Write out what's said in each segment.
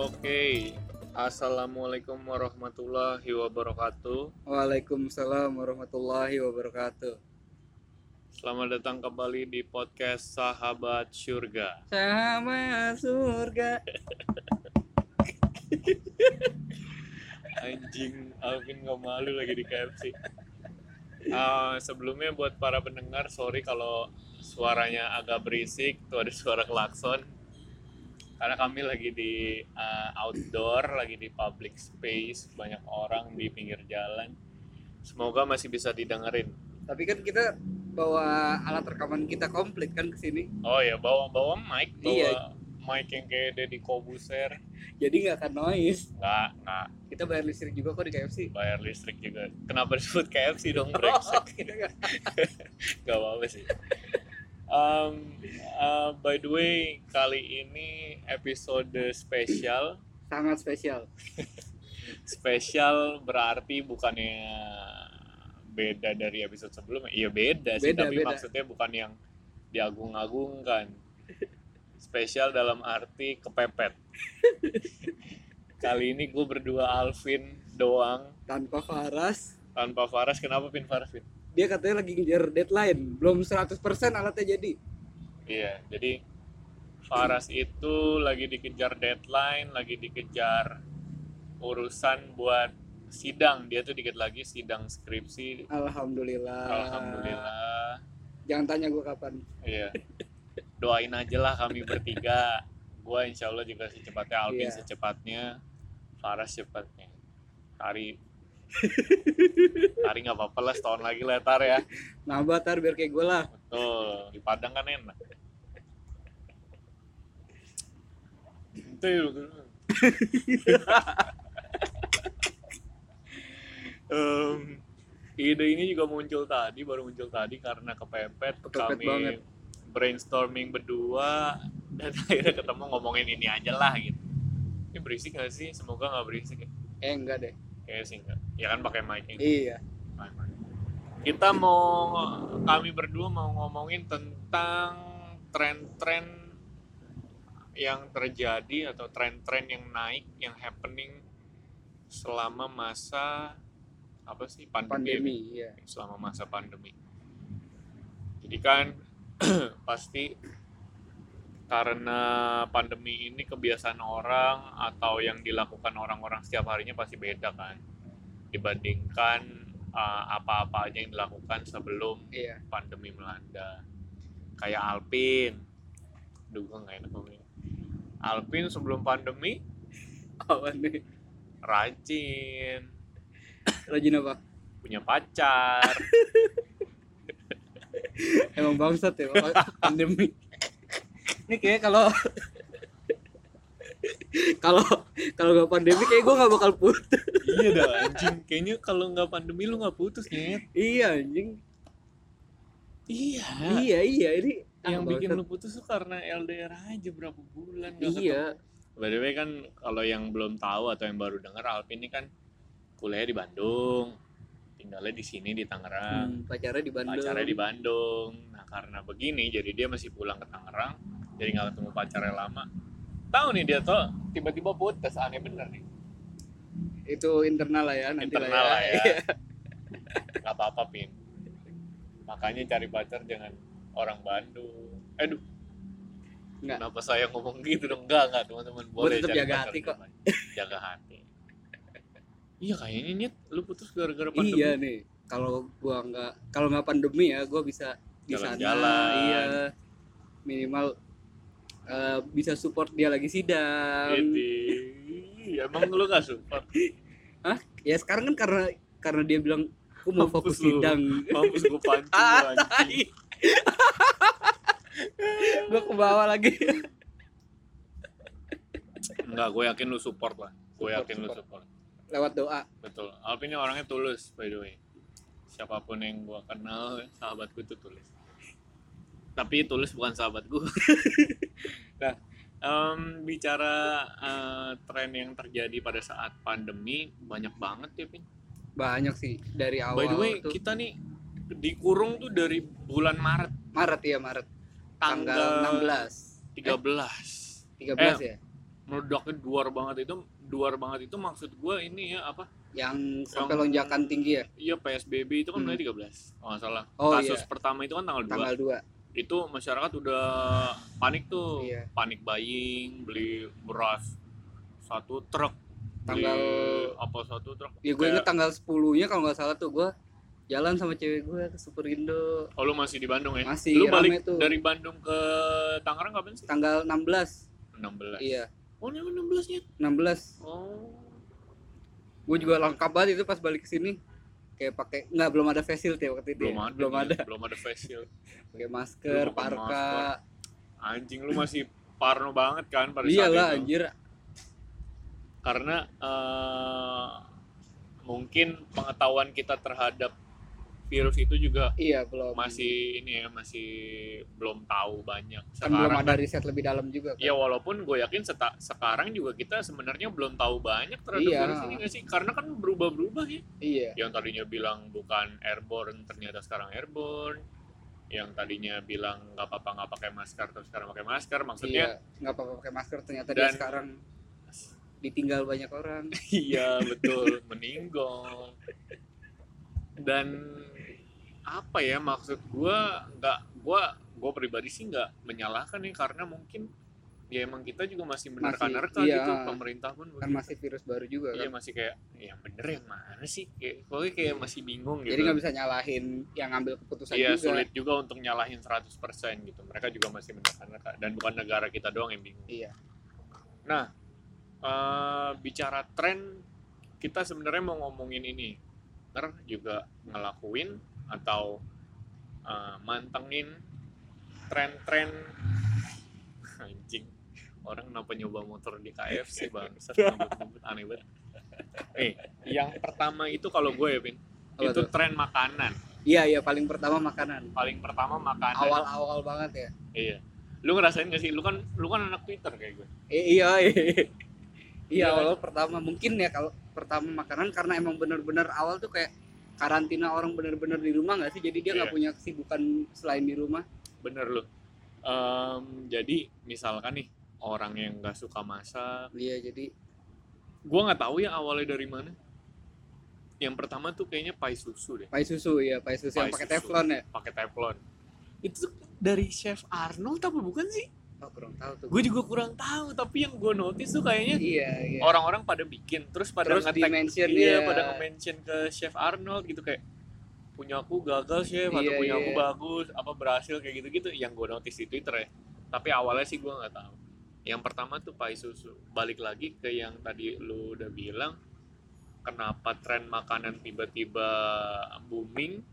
Oke, Assalamualaikum warahmatullahi wabarakatuh. Waalaikumsalam warahmatullahi wabarakatuh. Selamat datang kembali di podcast Sahabat Surga. Sama surga. Anjing, Alvin gak malu lagi di KFC. Ah, sebelumnya buat para pendengar, sorry kalau suaranya agak berisik, tuh ada suara klakson. Karena kami lagi di ah, outdoor, lagi di public space, banyak orang di pinggir jalan. Semoga masih bisa didengerin. Tapi kan kita bawa alat rekaman kita komplit kan ke sini. Oh ya, bawa bawa mic, bawa Iya. mic yang kayak Deddy Kobuser. Jadi nggak akan noise. Nggak, nggak Kita bayar listrik juga kok di KFC. bayar listrik juga. Kenapa disebut KFC dong, Oh, brengsek? kita nggak. Gak apa-apa sih. Um, uh, by the way, kali ini episode spesial. Sangat spesial. Spesial berarti bukannya beda dari episode sebelumnya. Iya beda sih, Beda, tapi beda. maksudnya bukan yang diagung-agungkan. Spesial dalam arti kepepet. Kali ini gue berdua Alvin doang Tanpa Faras. tanpa Faras. Kenapa Pin Faras Pin? Dia katanya lagi ngejar deadline. Belum 100% alatnya jadi. Iya, jadi Faras itu lagi dikejar deadline, lagi dikejar urusan buat sidang. Dia tuh dikit lagi sidang skripsi. Alhamdulillah. Alhamdulillah. Jangan tanya gue kapan. Iya. Doain aja lah kami bertiga. Gua insya Allah juga secepatnya, Alvin Iya. secepatnya, Faras cepatnya. Tari Tari nggak apa-apa lah setahun lagi lah Tar ya. Nambah tar biar kayak gue lah. Betul, di Padang kan enak. Itu ya, Em, ide ini juga muncul tadi, baru muncul tadi karena kepepet, Kepepet kami banget. brainstorming berdua dan akhirnya ketemu ngomongin ini aja lah gitu. Ini berisik gak sih? Semoga nggak berisik ya. Eh enggak deh. Kayaknya sih enggak. Ya kan pakai mic ini. Iya. Kita mau kami berdua mau ngomongin tentang tren-tren yang terjadi atau tren-tren yang naik, yang happening selama masa apa sih pandemi, Pandemi. Iya. selama masa pandemi. Jadi kan pasti karena pandemi ini kebiasaan orang atau yang dilakukan orang-orang setiap harinya pasti beda kan dibandingkan uh, apa-apa aja yang dilakukan sebelum Iya. pandemi melanda kayak Alpin Duh gue gak enak ngomongnya Alpin sebelum pandemi Apa nih? rajin Rajin apa? punya pacar Emang bangsat ya pandemi. Ini kayak kalau kalau kalau nggak pandemi kayak gue nggak bakal putus. iya dah anjing kayaknya kalau nggak pandemi lu nggak putus nyet iya anjing. iya Iya iya ini yang ah, bikin lu putus tuh karena LDR aja berapa bulan nggak Iya. ketemu. by the way kan kalau yang belum tahu atau yang baru dengar Alvin ini kan kuliah di Bandung tinggalnya di sini di Tangerang Hmm, pacarnya di Bandung. pacarnya di Bandung nah karena begini jadi dia masih pulang ke Tangerang jadi nggak ketemu pacarnya lama tahu nih dia tuh tiba-tiba putus aneh bener nih Itu internal lah ya nanti internal lah ya Iya. nggak apa-apa pin makanya cari pacar jangan orang Bandung aduh Nggak. kenapa saya ngomong gitu dong enggak enggak teman-teman boleh cari jaga pacar hati kok. jaga hati iya kayaknya nyet lu putus gara-gara pandemi Iya nih. Kalau gua nggak kalau nggak pandemi ya gua bisa di sana. Iya. Minimal eh, bisa support dia lagi sidang. Ini emang lu gak support Ya sekarang kan karena karena dia bilang aku mau Mampus fokus lu. sidang. mampus gue pancing lu, Ah, tai. gua ke bawah lagi. enggak gue yakin lu support lah gue Support, yakin lu support. support Lewat doa. betul Alvin ini orangnya tulus by the way siapa pun yang gue kenal sahabatku itu tulus tapi tulus bukan sahabat gue nah em, bicara eh, tren yang terjadi pada saat pandemi banyak banget ya Pin Banyak sih dari awal by the way tuh. kita nih dikurung tuh dari bulan Maret Maret ya Maret. Tanggal tanggal 16. 13 13 Eh, ya? meledaknya duar banget itu duar banget itu maksud gue ini ya apa yang sampai Yang- lonjakan tinggi ya iya PSBB itu kan Hmm. mulai 13 oh nggak salah Oh, kasus iya. pertama itu kan tanggal 2 tanggal 2 itu masyarakat udah panik tuh. Iya. panik buying beli beras satu truk beli Tanggal- apa satu truk. Ya gue inget tanggal 10 nya kalau nggak salah tuh gue jalan sama cewek gue ke Superindo oh lu masih di Bandung ya? Masih, lu balik tuh. dari Bandung ke Tangerang kapan sih? Tanggal 16 16 iya. Oh ini 16 nya 16 oh. Gue juga lengkap banget itu pas balik ke sini kayak pakai nggak belum ada face shield ya waktu itu belum ya? ada belum ada. Belum ada face shield. Pakai masker parka. anjing lu masih parno banget kan pada iyalah saat itu. anjir. Karena eh, mungkin pengetahuan kita terhadap virus itu juga iya belum. masih ini ya masih belum tahu banyak kan belum sekarang. ada riset lebih dalam juga kan? Ya walaupun gue yakin seta- sekarang juga kita sebenarnya belum tahu banyak terhadap Iya. virus ini nggak sih? Karena kan berubah-berubah ya. Iya. Yang tadinya bilang bukan airborne ternyata sekarang airborne. Yang tadinya bilang nggak apa-apa nggak pakai masker terus sekarang pakai masker. Maksudnya iya nggak apa-apa pakai masker ternyata dia Dan- sekarang ditinggal banyak orang. Iya betul. Meninggal. Dan apa ya maksud gua nggak gua gua pribadi sih nggak menyalahkan ya karena mungkin ya emang kita juga masih menerka-nerka iya. gitu pemerintah pun kan masih virus baru juga iya kan. masih kayak yang bener yang mana sih? Kayak pokoknya kayak masih bingung gitu. jadi nggak bisa nyalahin yang ngambil keputusan Iya juga. sulit juga untuk nyalahin 100% gitu. Mereka juga masih menerka-nerka. Dan bukan negara kita doang yang bingung. Iya. Nah, eh, bicara tren, kita sebenarnya mau ngomongin ini. Ntar juga ngelakuin atau eh, mantengin tren-tren anjing. Orang kenapa nyoba motor di KFC bang? aneh banget. Eh, yang pertama itu kalau gue ya, Pin, Apa itu tuh? tren makanan. iya iya paling pertama makanan Paling pertama makanan. awal-awal banget ya Iya. Lu ngerasain gak sih? Lu kan lu kan anak Twitter kayak gue. Eh, iya iya Iya iya kan? awal pertama mungkin ya kalau pertama makanan karena emang bener-bener awal tuh kayak karantina orang bener-bener di rumah nggak sih jadi dia nggak Iya. punya kesibukan selain di rumah Bener lu. Em, jadi misalkan nih orang yang nggak suka masak, iya jadi gua nggak tahu ya awalnya dari mana. Yang pertama tuh kayaknya pai susu deh, pai susu ya pai susu yang Pai pakai susu. teflon ya pakai teflon. Itu dari chef Arnold apa bukan sih? Oh kurang tahu tuh Gue juga kurang tahu, tapi yang gue notice tuh kayaknya iya iya. orang-orang pada bikin, terus pada terus di nge-tag mention iya, dia pada nge-mention ke chef Arnold gitu kayak punya aku gagal chef atau Iya, punya aku iya. bagus apa berhasil kayak gitu-gitu yang gue notice di Twitter ya. Tapi awalnya sih gue nggak tahu. Yang pertama tuh pai susu. Balik lagi ke yang tadi lu udah bilang kenapa tren makanan tiba-tiba booming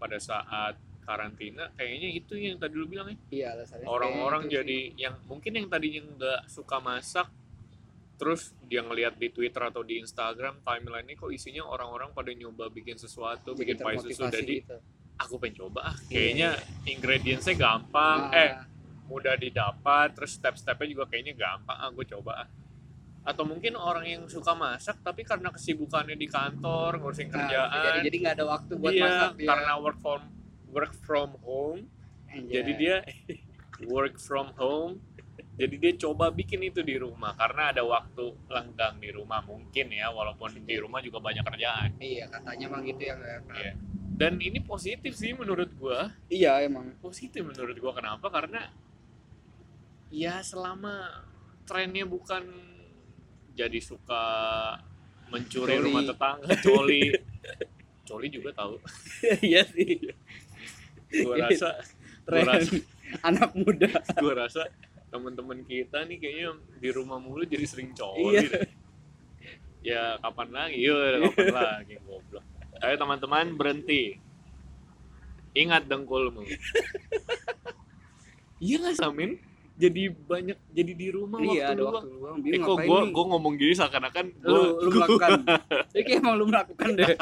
pada saat karantina kayaknya itu yang tadi lu bilang ya. Iya alasannya orang-orang kayaknya itu jadi yang mungkin yang tadinya nggak suka masak terus dia ngelihat di Twitter atau di Instagram timeline ini kok isinya orang-orang pada nyoba bikin sesuatu sih. Jadi bikin pai susu. jadi gitu. aku pengen coba ah Iya. kayaknya ingredientsnya gampang. Ah, eh mudah didapat terus step-stepnya juga kayaknya gampang. Ah gue coba ah. Atau mungkin orang yang suka masak tapi karena kesibukannya di kantor ngurusin nah, kerjaan jadi. jadi nggak ada waktu buat iya, masak dia karena work from work from home. Anjay. jadi dia work from home. Jadi dia coba bikin itu di rumah karena ada waktu lenggang di rumah mungkin ya walaupun di rumah juga banyak kerjaan. Iya katanya emang gitu ya Iya. dan ini positif sih menurut gua. Iya emang. Positif menurut gua. Kenapa? Karena ya selama trennya bukan jadi suka mencuri Coli. rumah tetangga. Coli. Coli juga tahu. Iya sih gua rasa gua tren. rasa anak muda. gua rasa teman-teman kita nih kayaknya di rumah mulu jadi sering coli Iya. deh. ya kapan lagi? Yuk kapan lagi goblok. Ayo teman-teman berhenti. Ingat dengkulmu. Iya nggak samin? Jadi banyak jadi di rumah iya waktu ada luang. waktu luang. Eh kok nih? gua ngomong gini seakan-akan lu gua lu melakukan. Jadi kayak emang lu melakukan deh.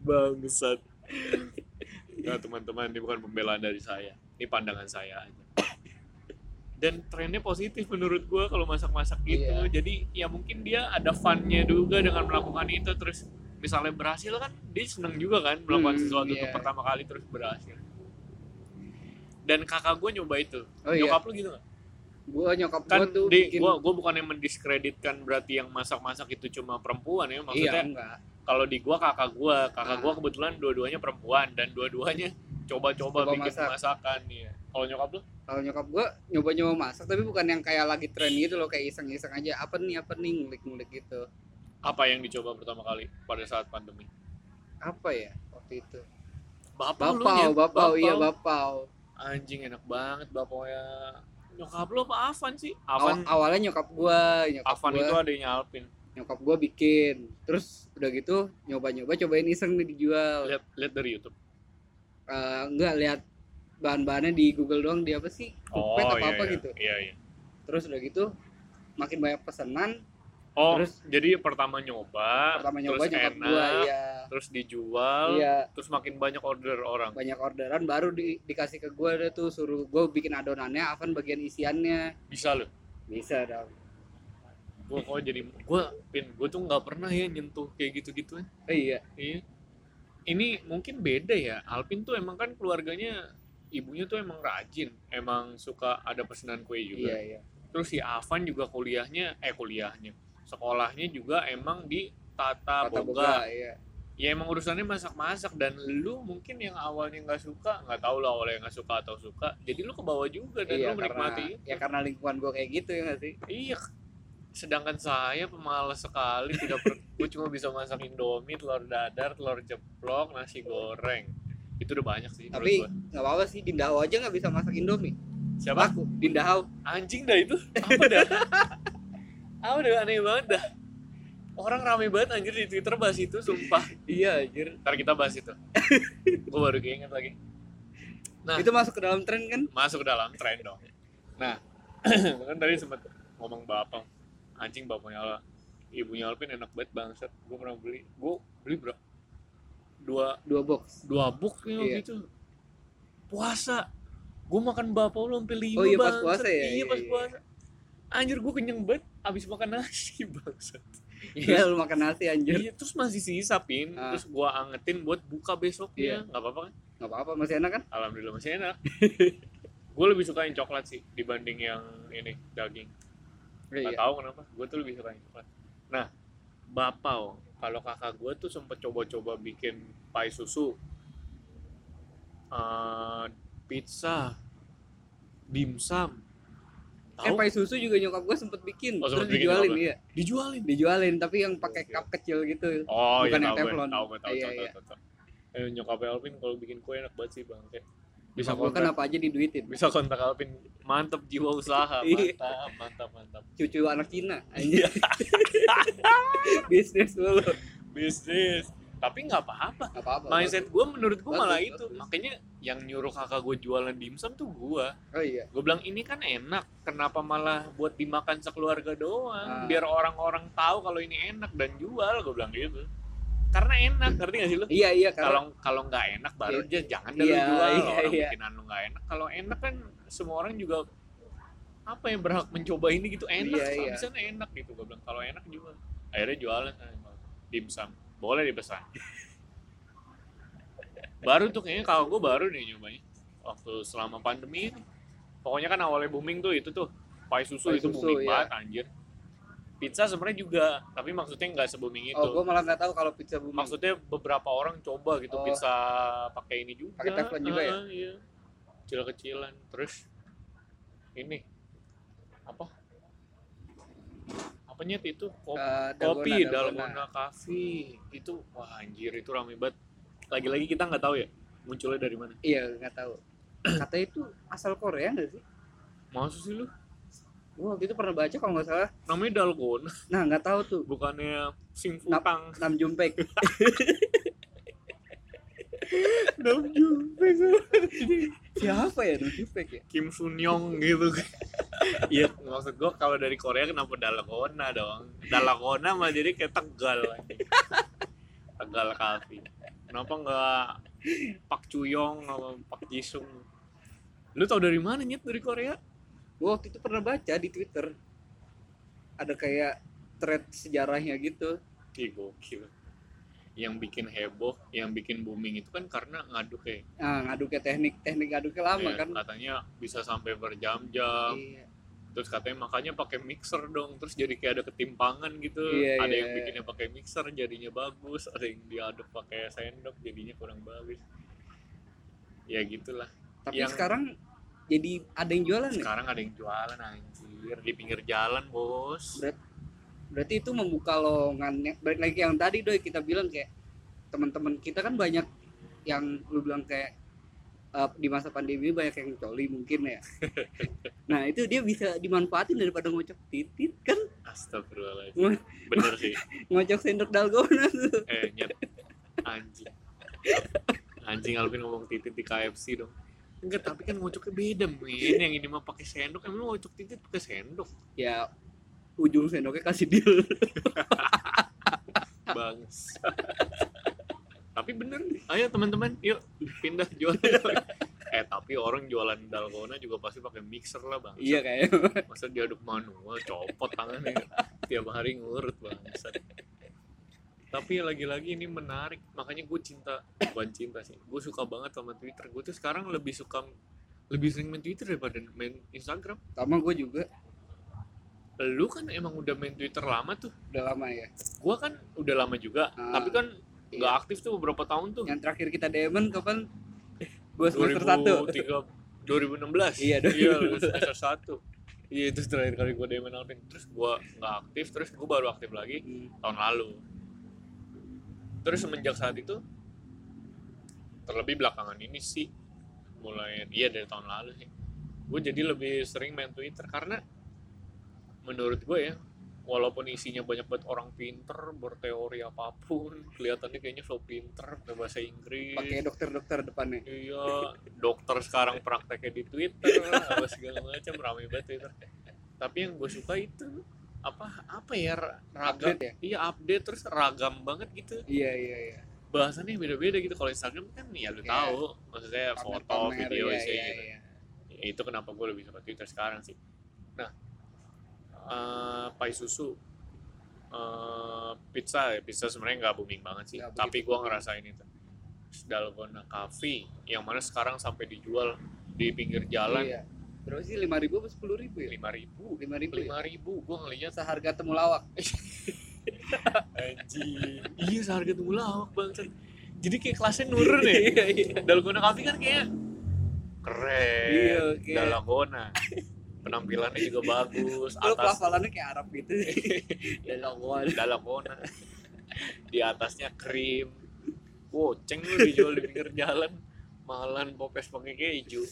Bangsat Nah, teman-teman ini bukan pembelaan dari saya ini pandangan saya aja. Dan trennya positif menurut gua kalau masak-masak gitu. Iya. jadi ya mungkin dia ada funnya juga dengan melakukan itu terus misalnya berhasil kan dia seneng juga kan melakukan Hmm, sesuatu iya. untuk pertama kali terus berhasil. Dan kakak gue nyoba itu. Oh iya. Nyokap lu gitu nggak? Gua nyokap kan gua tuh di bikin gua gua bukannya mendiskreditkan berarti yang masak-masak itu cuma perempuan ya iya maksudnya enggak kalau di gua kakak gua. Kakak Ah. gua kebetulan dua-duanya perempuan dan dua-duanya coba-coba Coba bikin masak. masakan ya kalau nyokap lu? Kalau nyokap gua nyoba-nyoba masak tapi bukan yang kayak lagi tren gitu loh kayak iseng-iseng aja. Apa nih apa nih ngulik-ngulik gitu. Apa yang dicoba pertama kali pada saat pandemi? Apa ya waktu itu? Bapak lu bapau Nyet. bapau iya bapau. anjing enak banget bapak ya. Nyokap lu apa Avan sih? Aw- Avan awalnya nyokap gua nyokap Avan gua. itu adanya Alpin nyokap gua bikin. Terus udah gitu nyoba-nyoba cobain iseng nih dijual. Lihat lihat dari YouTube. Eh, enggak lihat bahan-bahannya di Google doang di apa sih? Cookpad apa iya, apa iya. gitu. Iya iya. Terus udah gitu makin banyak pesanan. Oh Terus- jadi pertama nyoba pertama nyoba terus nyokap enak gua iya. terus dijual iya. terus makin banyak order orang. Banyak orderan baru di- dikasih ke gua deh tuh suruh gua bikin adonannya Avan bagian isiannya. Bisa loh bisa dong gua kok jadi gua pin gua tuh nggak pernah ya nyentuh kayak gitu gituan oh, iya. Iya. Ini mungkin beda ya. Alpin tuh emang kan keluarganya ibunya tuh emang rajin. Emang suka ada pesanan kue juga. Iya iya. Terus si Avan juga kuliahnya eh kuliahnya sekolahnya juga emang di Tata, kata Boga. boga iya. Ya emang urusannya masak-masak dan lu mungkin yang awalnya nggak suka nggak tahu lah awalnya nggak suka atau suka jadi lu ke bawah juga dan iya lu karena menikmati itu. ya karena lingkungan gua kayak gitu ya nggak sih? Iya sedangkan saya pemalas sekali tidak per gue cuma bisa masak indomie telur dadar telur ceplok nasi goreng. Itu udah banyak sih tapi nggak apa-apa sih Dindahau aja nggak bisa masak Indomie. Siapa? Aku Dindahau anjing dah itu. Apa dah? Apa dah? Aneh banget dah. Orang rame banget anjir di twitter bahas itu sumpah. Iya anjir. Ntar kita bahas itu. Gue baru keinget lagi. Nah. itu masuk ke dalam tren kan? Masuk dalam tren dong. Nah. Kan tadi sempat ngomong bapak anjing bapaknya Allah. Ibunya Alvin enak banget bangsat. Gue pernah beli. Gue beli berapa? Dua dua box. dua box nih Iya. itu. Puasa. Gue makan bapak lu sampai lima Oh iya, pas bangsat. puasa ya? iya Iya, pas iya. puasa. Anjir gue kenyang banget abis makan nasi bangsat. Iya lu makan nasi anjir. Iya, terus masih sisa pin Ah. terus gue angetin buat buka besoknya. Iya. nggak apa-apa kan? Nggak apa-apa masih enak kan? Alhamdulillah masih enak. Gue lebih suka yang coklat sih dibanding yang ini daging iya Gak tahu kenapa, gue tuh lebih suka yang coklat. Nah, bapau, kalau kakak gue tuh sempet coba-coba bikin pai susu, eh, pizza, dimsum, eh tahu? pai susu juga nyokap gua sempet bikin Oh, terus bikin dijualin iya Dijualin. dijualin tapi yang pakai cup kecil gitu Oh, Bukan iya yang tahu gue, teflon. tahu gue, tahu, Iya, tahu, iya. tahu, tahu. Eh, nyokapnya Alvin kalau bikin kue enak banget sih bang. Kayak bisa gua kan kontak, apa aja diduitin bisa kontak Alvin. Mantep jiwa usaha, Iya. mantap, mantap, mantap. cucu anak Cina anjir bisnis dulu Bisnis. Tapi nggak apa-apa. apa-apa mindset gue menurut gue malah bagus. itu makanya yang nyuruh kakak gue jualan dimsum tuh gue oh iya gue bilang ini kan enak kenapa malah buat dimakan sekeluarga doang Ah. biar orang-orang tahu kalau ini enak dan jual gue bilang gitu karena enak ngerti gak sih lu? Iya iya kalau kalau nggak enak baru aja jangan dah lu Iya, jual. iya, orang iya. bikinan lu nggak enak kalau enak kan semua orang juga apa yang berhak mencoba ini gitu enak Iya, iya. bisa enak gitu gue bilang. Kalau enak jual akhirnya jualan eh, dimsum boleh dipesan baru tuh kayaknya kalau gue baru nih nyobanya waktu selama pandemi. Pokoknya kan awalnya booming tuh itu tuh pai susu Pai itu susu, booming iya. banget anjir pizza sebenarnya juga tapi maksudnya nggak se-booming itu. Oh gua malah nggak tahu kalau pizza booming maksudnya beberapa orang coba gitu Oh. pizza pakai ini juga. Pakai teflon juga ya? Ah, iya. kecil-kecilan. Terus ini. Apa? Apanya itu? Kopi, Eh, kopi dalgona, dalgona coffee itu wah anjir itu rame banget. Lagi-lagi kita nggak tahu ya munculnya dari mana. Iya nggak tahu. Katanya itu asal Korea nggak sih? Maksud sih lu gua waktu itu pernah baca kalau nggak salah namanya dalgona nah nggak tahu tuh bukannya sing futang Nam Jumpek Nam Jumpek siapa ya Nam Jumpek ya Kim Sun Young gitu Iya, maksud gua kalau dari Korea kenapa dalgona dong? Dalgona mah jadi kayak Tegal. Tegal Coffee. Kenapa nggak Pak Chuyong sama Pak Jisung? Lu tau dari mana nyet dari Korea? Gua waktu itu pernah baca di Twitter ada kayak thread sejarahnya gitu Ih, gokil. Yang bikin heboh, yang bikin booming itu kan karena ngaduk ya. nah ngaduknya teknik teknik ngaduknya lama Ya, kan Katanya bisa sampai berjam-jam. Iya. terus katanya makanya pakai mixer dong terus jadi kayak ada ketimpangan gitu Iya, ada iya, yang iya. bikinnya pakai mixer jadinya bagus ada yang diaduk pakai sendok jadinya kurang bagus ya gitulah Tapi Yang- sekarang jadi ada yang jualan ya? sekarang ada yang jualan anjir di pinggir jalan bos Berat- Berarti itu membuka lowongannya. Balik lagi yang tadi doi kita bilang kayak teman-teman kita kan banyak yang lu bilang kayak eh, di masa pandemi banyak yang coli mungkin ya. nah itu dia bisa dimanfaatin daripada ngocok titit kan astagfirullahaladzim bener sih ngocok sendok dalgona tuh. eh nyet anjing anjing Alvin ngomong titit di KFC dong enggak tapi kan ngocoknya beda men. Yang ini mah pakai sendok emang lu ngocok titit pakai sendok? Ya ujung sendoknya kasih deal. bangs tapi bener nih. Ayo teman-teman yuk. Pindah jualan eh tapi orang jualan dalgona juga pasti pakai mixer lah bang. Iya kayak. masa diaduk manual copot tangannya. Tiap hari ngurut bangsat tapi lagi-lagi ini menarik. Makanya gue cinta bukan cinta sih. Gue suka banget sama Twitter. Gue tuh sekarang lebih suka lebih sering main Twitter daripada main Instagram. Sama gue juga. Lu kan emang udah main Twitter lama tuh. Udah lama ya. gue kan udah lama juga. Ah, tapi kan nggak iya. aktif tuh beberapa tahun tuh. Yang terakhir kita demen kapan? Gue semester satu. 2003 2016 Iya, iya lu semester satu. Iya itu terakhir kali gue demen Alvin. Terus gue nggak aktif terus gue baru aktif lagi Hmm. tahun lalu terus semenjak saat itu terlebih belakangan ini sih mulai iya dari tahun lalu sih gue jadi lebih sering main Twitter karena menurut gue ya walaupun isinya banyak banget orang pinter berteori apa pun kelihatannya kayaknya so pinter bahasa Inggris Pakai dokter-dokter depannya. Iya, dokter sekarang prakteknya di Twitter, apa segala macam rame banget Twitter. Tapi yang gue suka itu apa apa ya ra- ragam Update ya? iya update terus ragam banget gitu Iya iya iya. bahasannya beda-beda gitu kalau Instagram kan ya lu Iya. tahu maksudnya foto Pamer-pamer, video iya, iya, gitu iya. Ya, itu kenapa gue lebih suka Twitter sekarang sih nah eh pai susu eh pizza ya pizza sebenarnya nggak booming banget sih Nggak tapi gue ngerasain itu dalgona coffee yang mana sekarang sampai dijual di pinggir jalan Iya. Berapa sih? Lima ribu atau sepuluh ribu ya? lima ribu Lima ribu. ya? lima ribu gue ngeliat Seharga temulawak. anjing iya seharga tunggu lawak banget jadi kayak kelasnya nurun ya Iya iya. dalgona coffee kan kayak keren Iya, kayak- dalgona penampilannya juga bagus atas pelafalannya kayak Arab gitu. Dalgona. dalgona di atasnya krim goceng lu dijual di pinggir jalan malan popes pakai keju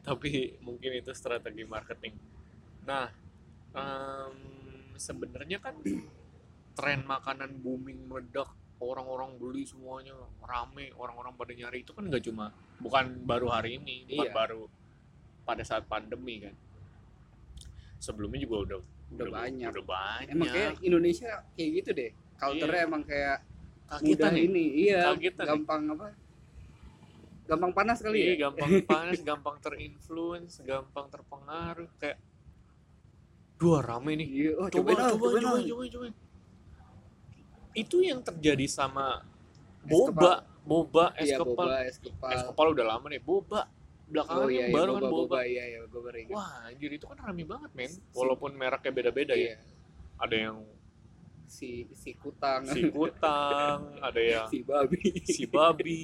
tapi mungkin itu strategi marketing nah em, sebenarnya kan tren makanan booming meledak orang-orang beli semuanya rame orang-orang pada nyari itu kan nggak cuma bukan baru hari ini bukan Iya. baru pada saat pandemi kan sebelumnya juga udah Udah banyak. udah banyak Emang kayak Indonesia kayak gitu deh. Culture-nya emang kayak mudah ya? ini. Iya. Kagetan ya? gampang apa? Gampang panas kali Iya, ya? gampang panas, gampang terinfluence, gampang terpengaruh kayak dua rame nih. Iya, oh, Coba, ah, coba, cobain coba, ah. coba, coba. Itu yang terjadi sama boba, boba, es Iya, kepal. boba, es kepal. Es kepal udah lama nih, boba. Belakangan Oh iya, yang iya, baru boba, kan boba. boba, iya, iya, ingat. Wah, anjir itu kan rame banget, men. Walaupun mereknya beda-beda ya. Iya, Ada yang si si kutang, si kutang, ada yang si babi. si babi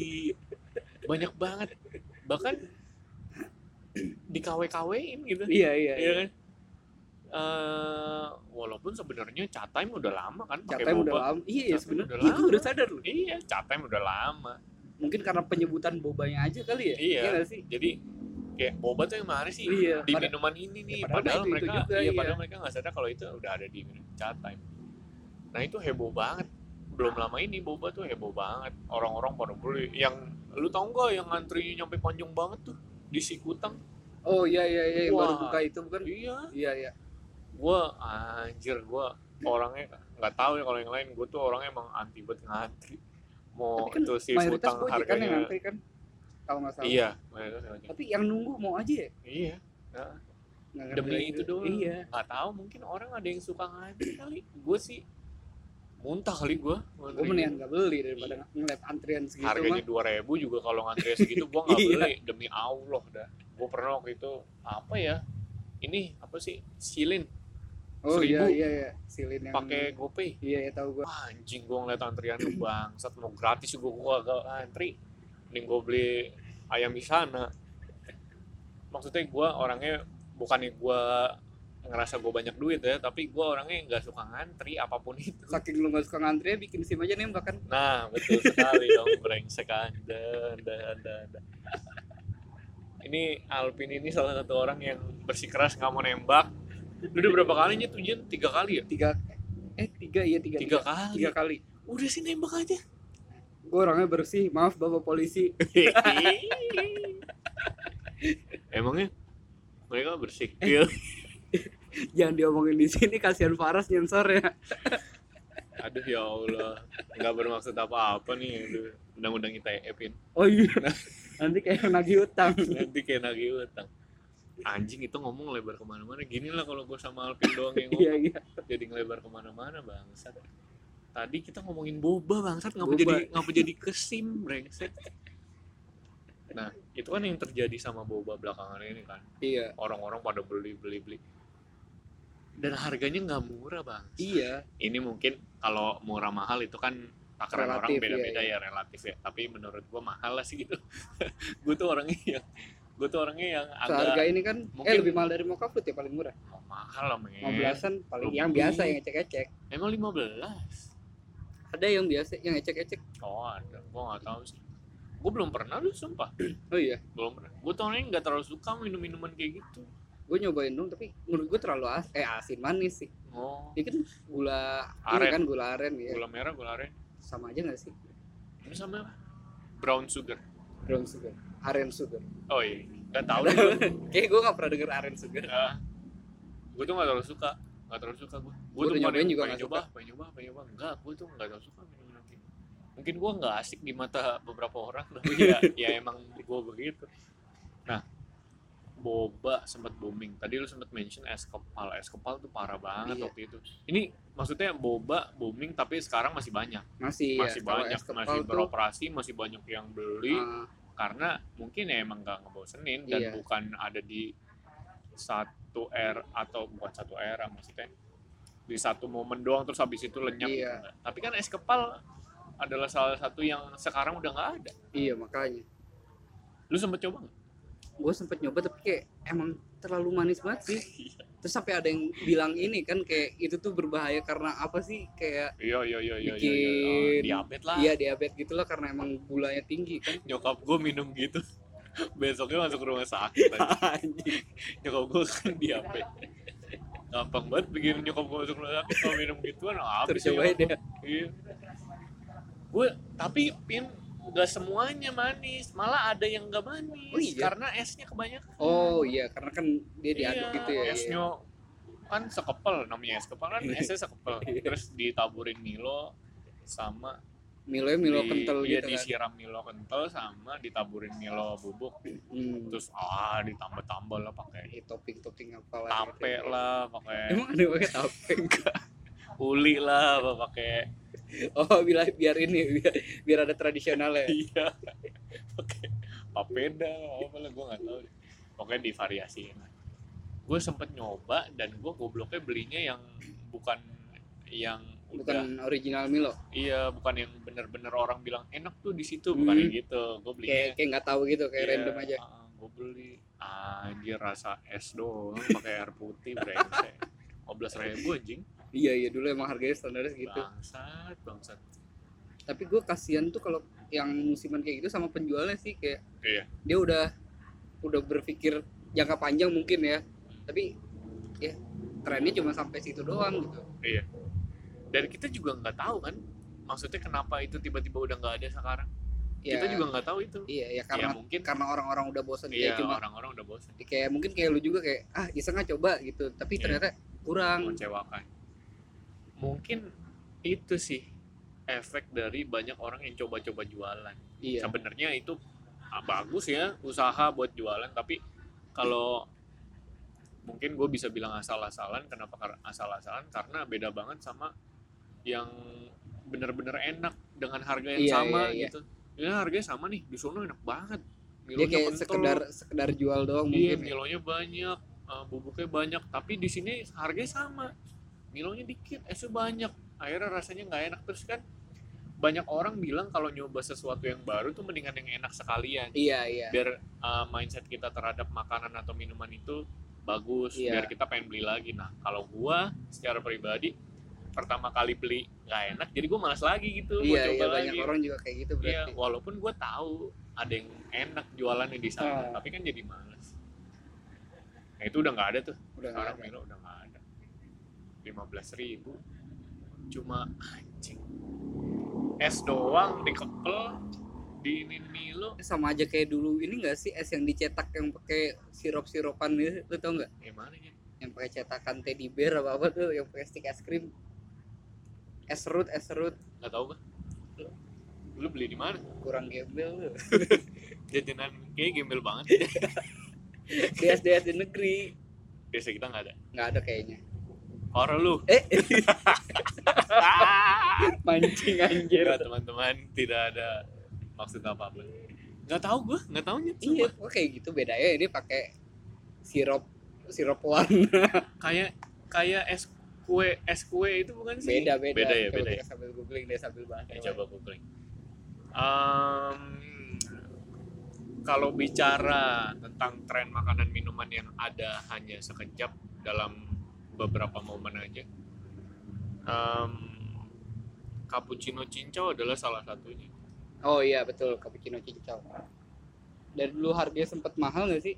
banyak banget bahkan di KW-KW-in gitu iya, iya, iya kan Eh, walaupun sebenarnya cat time udah lama kan Catnya udah boba lama. Iya, Catnya iya sebenarnya. udah Iya, gue udah sadar loh. iya cat time udah lama Mungkin karena penyebutan bobanya aja kali ya? Iya. nggak sih? jadi kayak boba tuh yang mana sih Iya, di pada- minuman ini nih padahal padahal, itu- itu mereka juga, iya, iya. padahal mereka nggak sadar kalau itu udah ada di cat time nah itu heboh banget belum lama ini boba tuh heboh banget orang-orang pada beli yang lu tau nggak yang ngantrinya nyampe panjang banget tuh di Sikutang Oh iya iya iya yang baru Wah. buka itu bukan? iya Iya iya. gua anjir gua orangnya nggak tahu ya kalau yang lain gua tuh orangnya emang anti buat ngantri mau Tapi kan itu si Mayoritas utang gojek kan yang harganya ngantri kan. Kalau nggak salah. iya. Tapi yang nunggu mau aja ya? iya nah, demi itu doang Iya. nggak tahu mungkin orang ada yang suka ngantri kali gue sih muntah kali gue Gue mendingan nggak beli daripada ng- ngeliat antrian segitu harganya dua ribu juga kalau ngantri segitu gue nggak Iya. beli. Demi allah dah. Gue pernah waktu itu apa ya ini apa sih silin. Oh iya Seribu. iya iya. Silin yang pakai GoPay. Iya ya tahu gua. Wah, anjing gue ngeliat antrian lu bangsat. Mau gratis juga gue agak antri mending gue beli ayam di sana. Maksudnya gue orangnya bukannya gue ngerasa gue banyak duit ya tapi gue orangnya nggak suka ngantri apa pun itu. Saking lu gak suka ngantri bikin sim aja nembak kan? Nah betul sekali dong brengsek anda anda anda, anda. ini Alvin ini salah satu orang yang bersikeras nggak mau nembak. Lu udah berapa kalinya tuh Jen? tiga kali ya? Tiga. Eh tiga iya tiga tiga kali? Tiga kali. Udah sih nembak aja. Gue orangnya bersih maaf bapak polisi. Emangnya? Mereka bersih? Jangan diomongin di sini kasihan Faras nyensor ya Aduh ya Allah, nggak bermaksud apa-apa nih. Undang-undang ITE-in. oh iya nanti kayak nagih utang Nanti kayak nagih utang. Anjing itu ngomong lebar ke mana-mana. Gini lah kalau gue sama Alvin doang yang iya ngomong. iya jadi ngelebar ke mana-mana bangsat. Tadi kita ngomongin boba bangsat, ngapa jadi ngapa jadi kesim brengsek. Nah, itu kan yang terjadi sama boba belakangan ini kan. iya Orang-orang pada beli beli beli. Dan harganya nggak murah bang. iya. Ini mungkin kalau murah mahal itu kan takaran orang beda-beda iya, ya relatif ya. Tapi menurut gua mahal lah sih gitu. Gue tuh orangnya yang gue tuh orangnya yang agak ini kan eh mungkin- lebih mahal dari mocha fruit ya paling murah. Oh, mahal lah men. 15an paling yang Lebih. biasa yang ecek-ecek. Emang 15 ada yang biasa yang ecek-ecek. Oh ada. Gua nggak tahu sih. Gue belum pernah lu sumpah. Oh iya? Belum pernah. Gue tuh orangnya nggak terlalu suka minum minuman kayak gitu gue nyobain dong tapi menurut gue terlalu as eh asin manis sih. Oh. Ini kan gula ini Aren. kan gula aren ya gula merah gula aren. Sama aja gak sih? Ini sama apa? brown sugar. Brown sugar. Aren sugar. Oh iya. Nggak tahu kayak gue gak pernah denger aren sugar. Nah, gue tuh gak terlalu suka. Gak terlalu suka gue gue tuh nyobain pengen- juga pengen nggak nyoba pengen nyoba pengen nyoba. Enggak gue tuh gak terlalu suka minum mungkin gue gak asik di mata beberapa orang tapi ya ya emang gue begitu boba sempat booming. Tadi lu sempat mention es kepal es kepal tuh parah banget Iya. waktu itu. Ini maksudnya boba booming tapi sekarang masih banyak. Masih masih ya, banyak masih tuh, beroperasi masih banyak yang beli. Ah, karena mungkin ya emang gak ngebosenin dan Iya. bukan ada di satu era atau bukan satu era maksudnya di satu momen doang terus habis itu lenyap gitu Iya. enggak. tapi kan es kepal adalah salah satu yang sekarang udah nggak ada. Iya makanya. Lu sempet coba nggak gue sempet nyoba tapi kayak emang terlalu manis banget sih. Terus sampai ada yang bilang ini kan kayak itu tuh berbahaya karena apa sih? Kayak iya iya iya iya iya Bikin- iya. Oh, diabetes lah. Iya diabetes gitu lah karena emang gulanya tinggi kan. Nyokap gue minum gitu. Besoknya masuk rumah sakit aja. Nyokap gue kan diabetes. Gampang banget bikin nyokap gue masuk rumah sakit kalau minum gituan habis terus ya. Deh Iya. Gue tapi pin nggak semuanya manis, malah ada yang nggak manis Oh iya? karena esnya kebanyakan. oh iya karena kan dia diaduk Iya, gitu ya iya. Esnya kan sekepel namanya es kepel kan esnya sekepel. Iya. Terus ditaburin Milo sama Milo Milo di- kental iya, gitu kan disiram Milo kental sama ditaburin Milo bubuk. hmm. Terus ah ditambah-tambah lah pakai topping topping apa lah tape lah, pakai emang ada pakai tape uli lah, apa pakai. Oh biar biar ini biar, biar ada tradisionalnya iya. Pakai papeda apa lah gue nggak tahu pokoknya divariasiin lah. Gue sempet nyoba dan gue gobloknya belinya yang bukan yang udah bukan original Milo? Iya bukan yang bener-bener orang bilang enak tuh di situ. Bukan Hmm. yang gitu gue belinya kayak kayak nggak tahu gitu kayak iya, random aja. gue beli. Anjir rasa es doang pakai air putih brengsek. 15 ribu anjing iya iya dulu emang harganya standarnya segitu bangsat bangsat tapi gue kasihan tuh kalau yang musiman kayak gitu sama penjualnya sih kayak iya dia udah udah berpikir jangka panjang mungkin ya tapi ya trennya cuma sampai situ doang gitu Iya. Dan kita juga nggak tahu kan, maksudnya kenapa itu tiba-tiba udah nggak ada sekarang? ya Kita juga nggak tahu itu. iya ya Ya karena mungkin karena orang-orang udah bosan iya kayak cuma orang-orang udah bosan, kayak mungkin kayak lu juga kayak ah iseng nggak coba gitu tapi Iya. ternyata kurang mengecewakan. Mungkin itu sih efek dari banyak orang yang coba-coba jualan. iya Sebenarnya itu ah, bagus ya usaha buat jualan, tapi kalau mungkin gue bisa bilang asal-asalan, kenapa asal-asalan? Karena beda banget sama yang bener-bener enak dengan harga yang Iya, sama iya, iya. gitu. Ya harganya sama nih, di sono enak banget. dia Milonya kayak kental. sekedar sekedar jual doang Iya, mungkin ya. Milonya banyak. uh, bubuknya banyak tapi di sini harganya sama Milonya dikit, esnya banyak. Akhirnya rasanya nggak enak terus kan banyak orang bilang kalau nyoba sesuatu yang baru tuh mendingan yang enak sekalian. Iya, iya. Biar uh, mindset kita terhadap makanan atau minuman itu bagus, iya. biar kita pengen beli lagi. Nah, kalau gua secara pribadi pertama kali beli nggak enak jadi gua malas lagi gitu iya, coba iya, lagi. orang juga kayak gitu berarti iya, walaupun gua tahu ada yang enak jualannya di sana oh. tapi kan jadi malas nah itu udah nggak ada tuh udah sekarang Milo udah 15 ribu. Cuma anjing es doang dikepel di ini Milo. Eh, sama aja kayak dulu. Ini enggak sih es yang dicetak yang pakai sirup sirupan gitu? Lu tau nggak? Yang mana ya yang pakai cetakan teddy bear apa apa tuh yang pakai stick es krim. Es serut es serut. Nggak tau gak lu, beli di mana? Kurang gembel. Jajanan kayak gembel banget. Di SD SD negeri. Biasa kita nggak ada. Nggak ada kayaknya. Orang lu. eh. Mancing anjir. Nggak, teman-teman tidak ada maksud apa apa. Nggak tahu gue, nggak tahunya. iya kok kayak gitu bedanya ini pakai sirup sirup warna kayak kayak es kue es kue itu bukan sih? Beda beda. Beda ya Coba beda ya? sambil googling deh sambil bahas Ya, coba googling. Em, kalau bicara tentang tren makanan minuman yang ada hanya sekejap dalam beberapa momen aja. Em, cappuccino cincau adalah salah satunya. Oh iya betul cappuccino cincau. Dari dulu harganya sempat mahal nggak sih?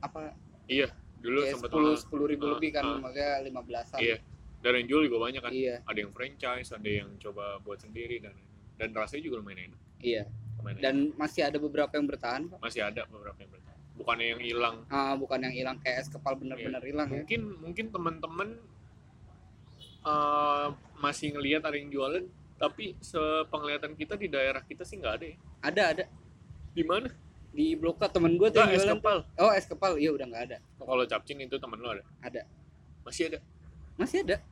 Apa? Iya dulu kayak sempat sepuluh mahal. sepuluh ribu Ah, lebih kan ah. makanya lima belasan. Iya dan yang jual juga banyak kan. Iya. Ada yang franchise ada yang coba buat sendiri dan dan rasanya juga lumayan enak. Iya. Lumayan enak. dan masih ada beberapa yang bertahan kok masih ada beberapa yang bertahan bukannya yang hilang. Ah, bukan yang hilang kayak es kepal bener-bener hilang ya. Mungkin mungkin teman-teman eh, masih ngelihat ada yang jualan tapi sepenglihatan kita di daerah kita sih nggak ada ya. Ada ada. Di mana? Di blok A temen gue tuh es kepal tuh. oh es kepal. Iya udah nggak ada. Kalau capcin itu temen lo ada? Ada. Masih ada? Masih ada.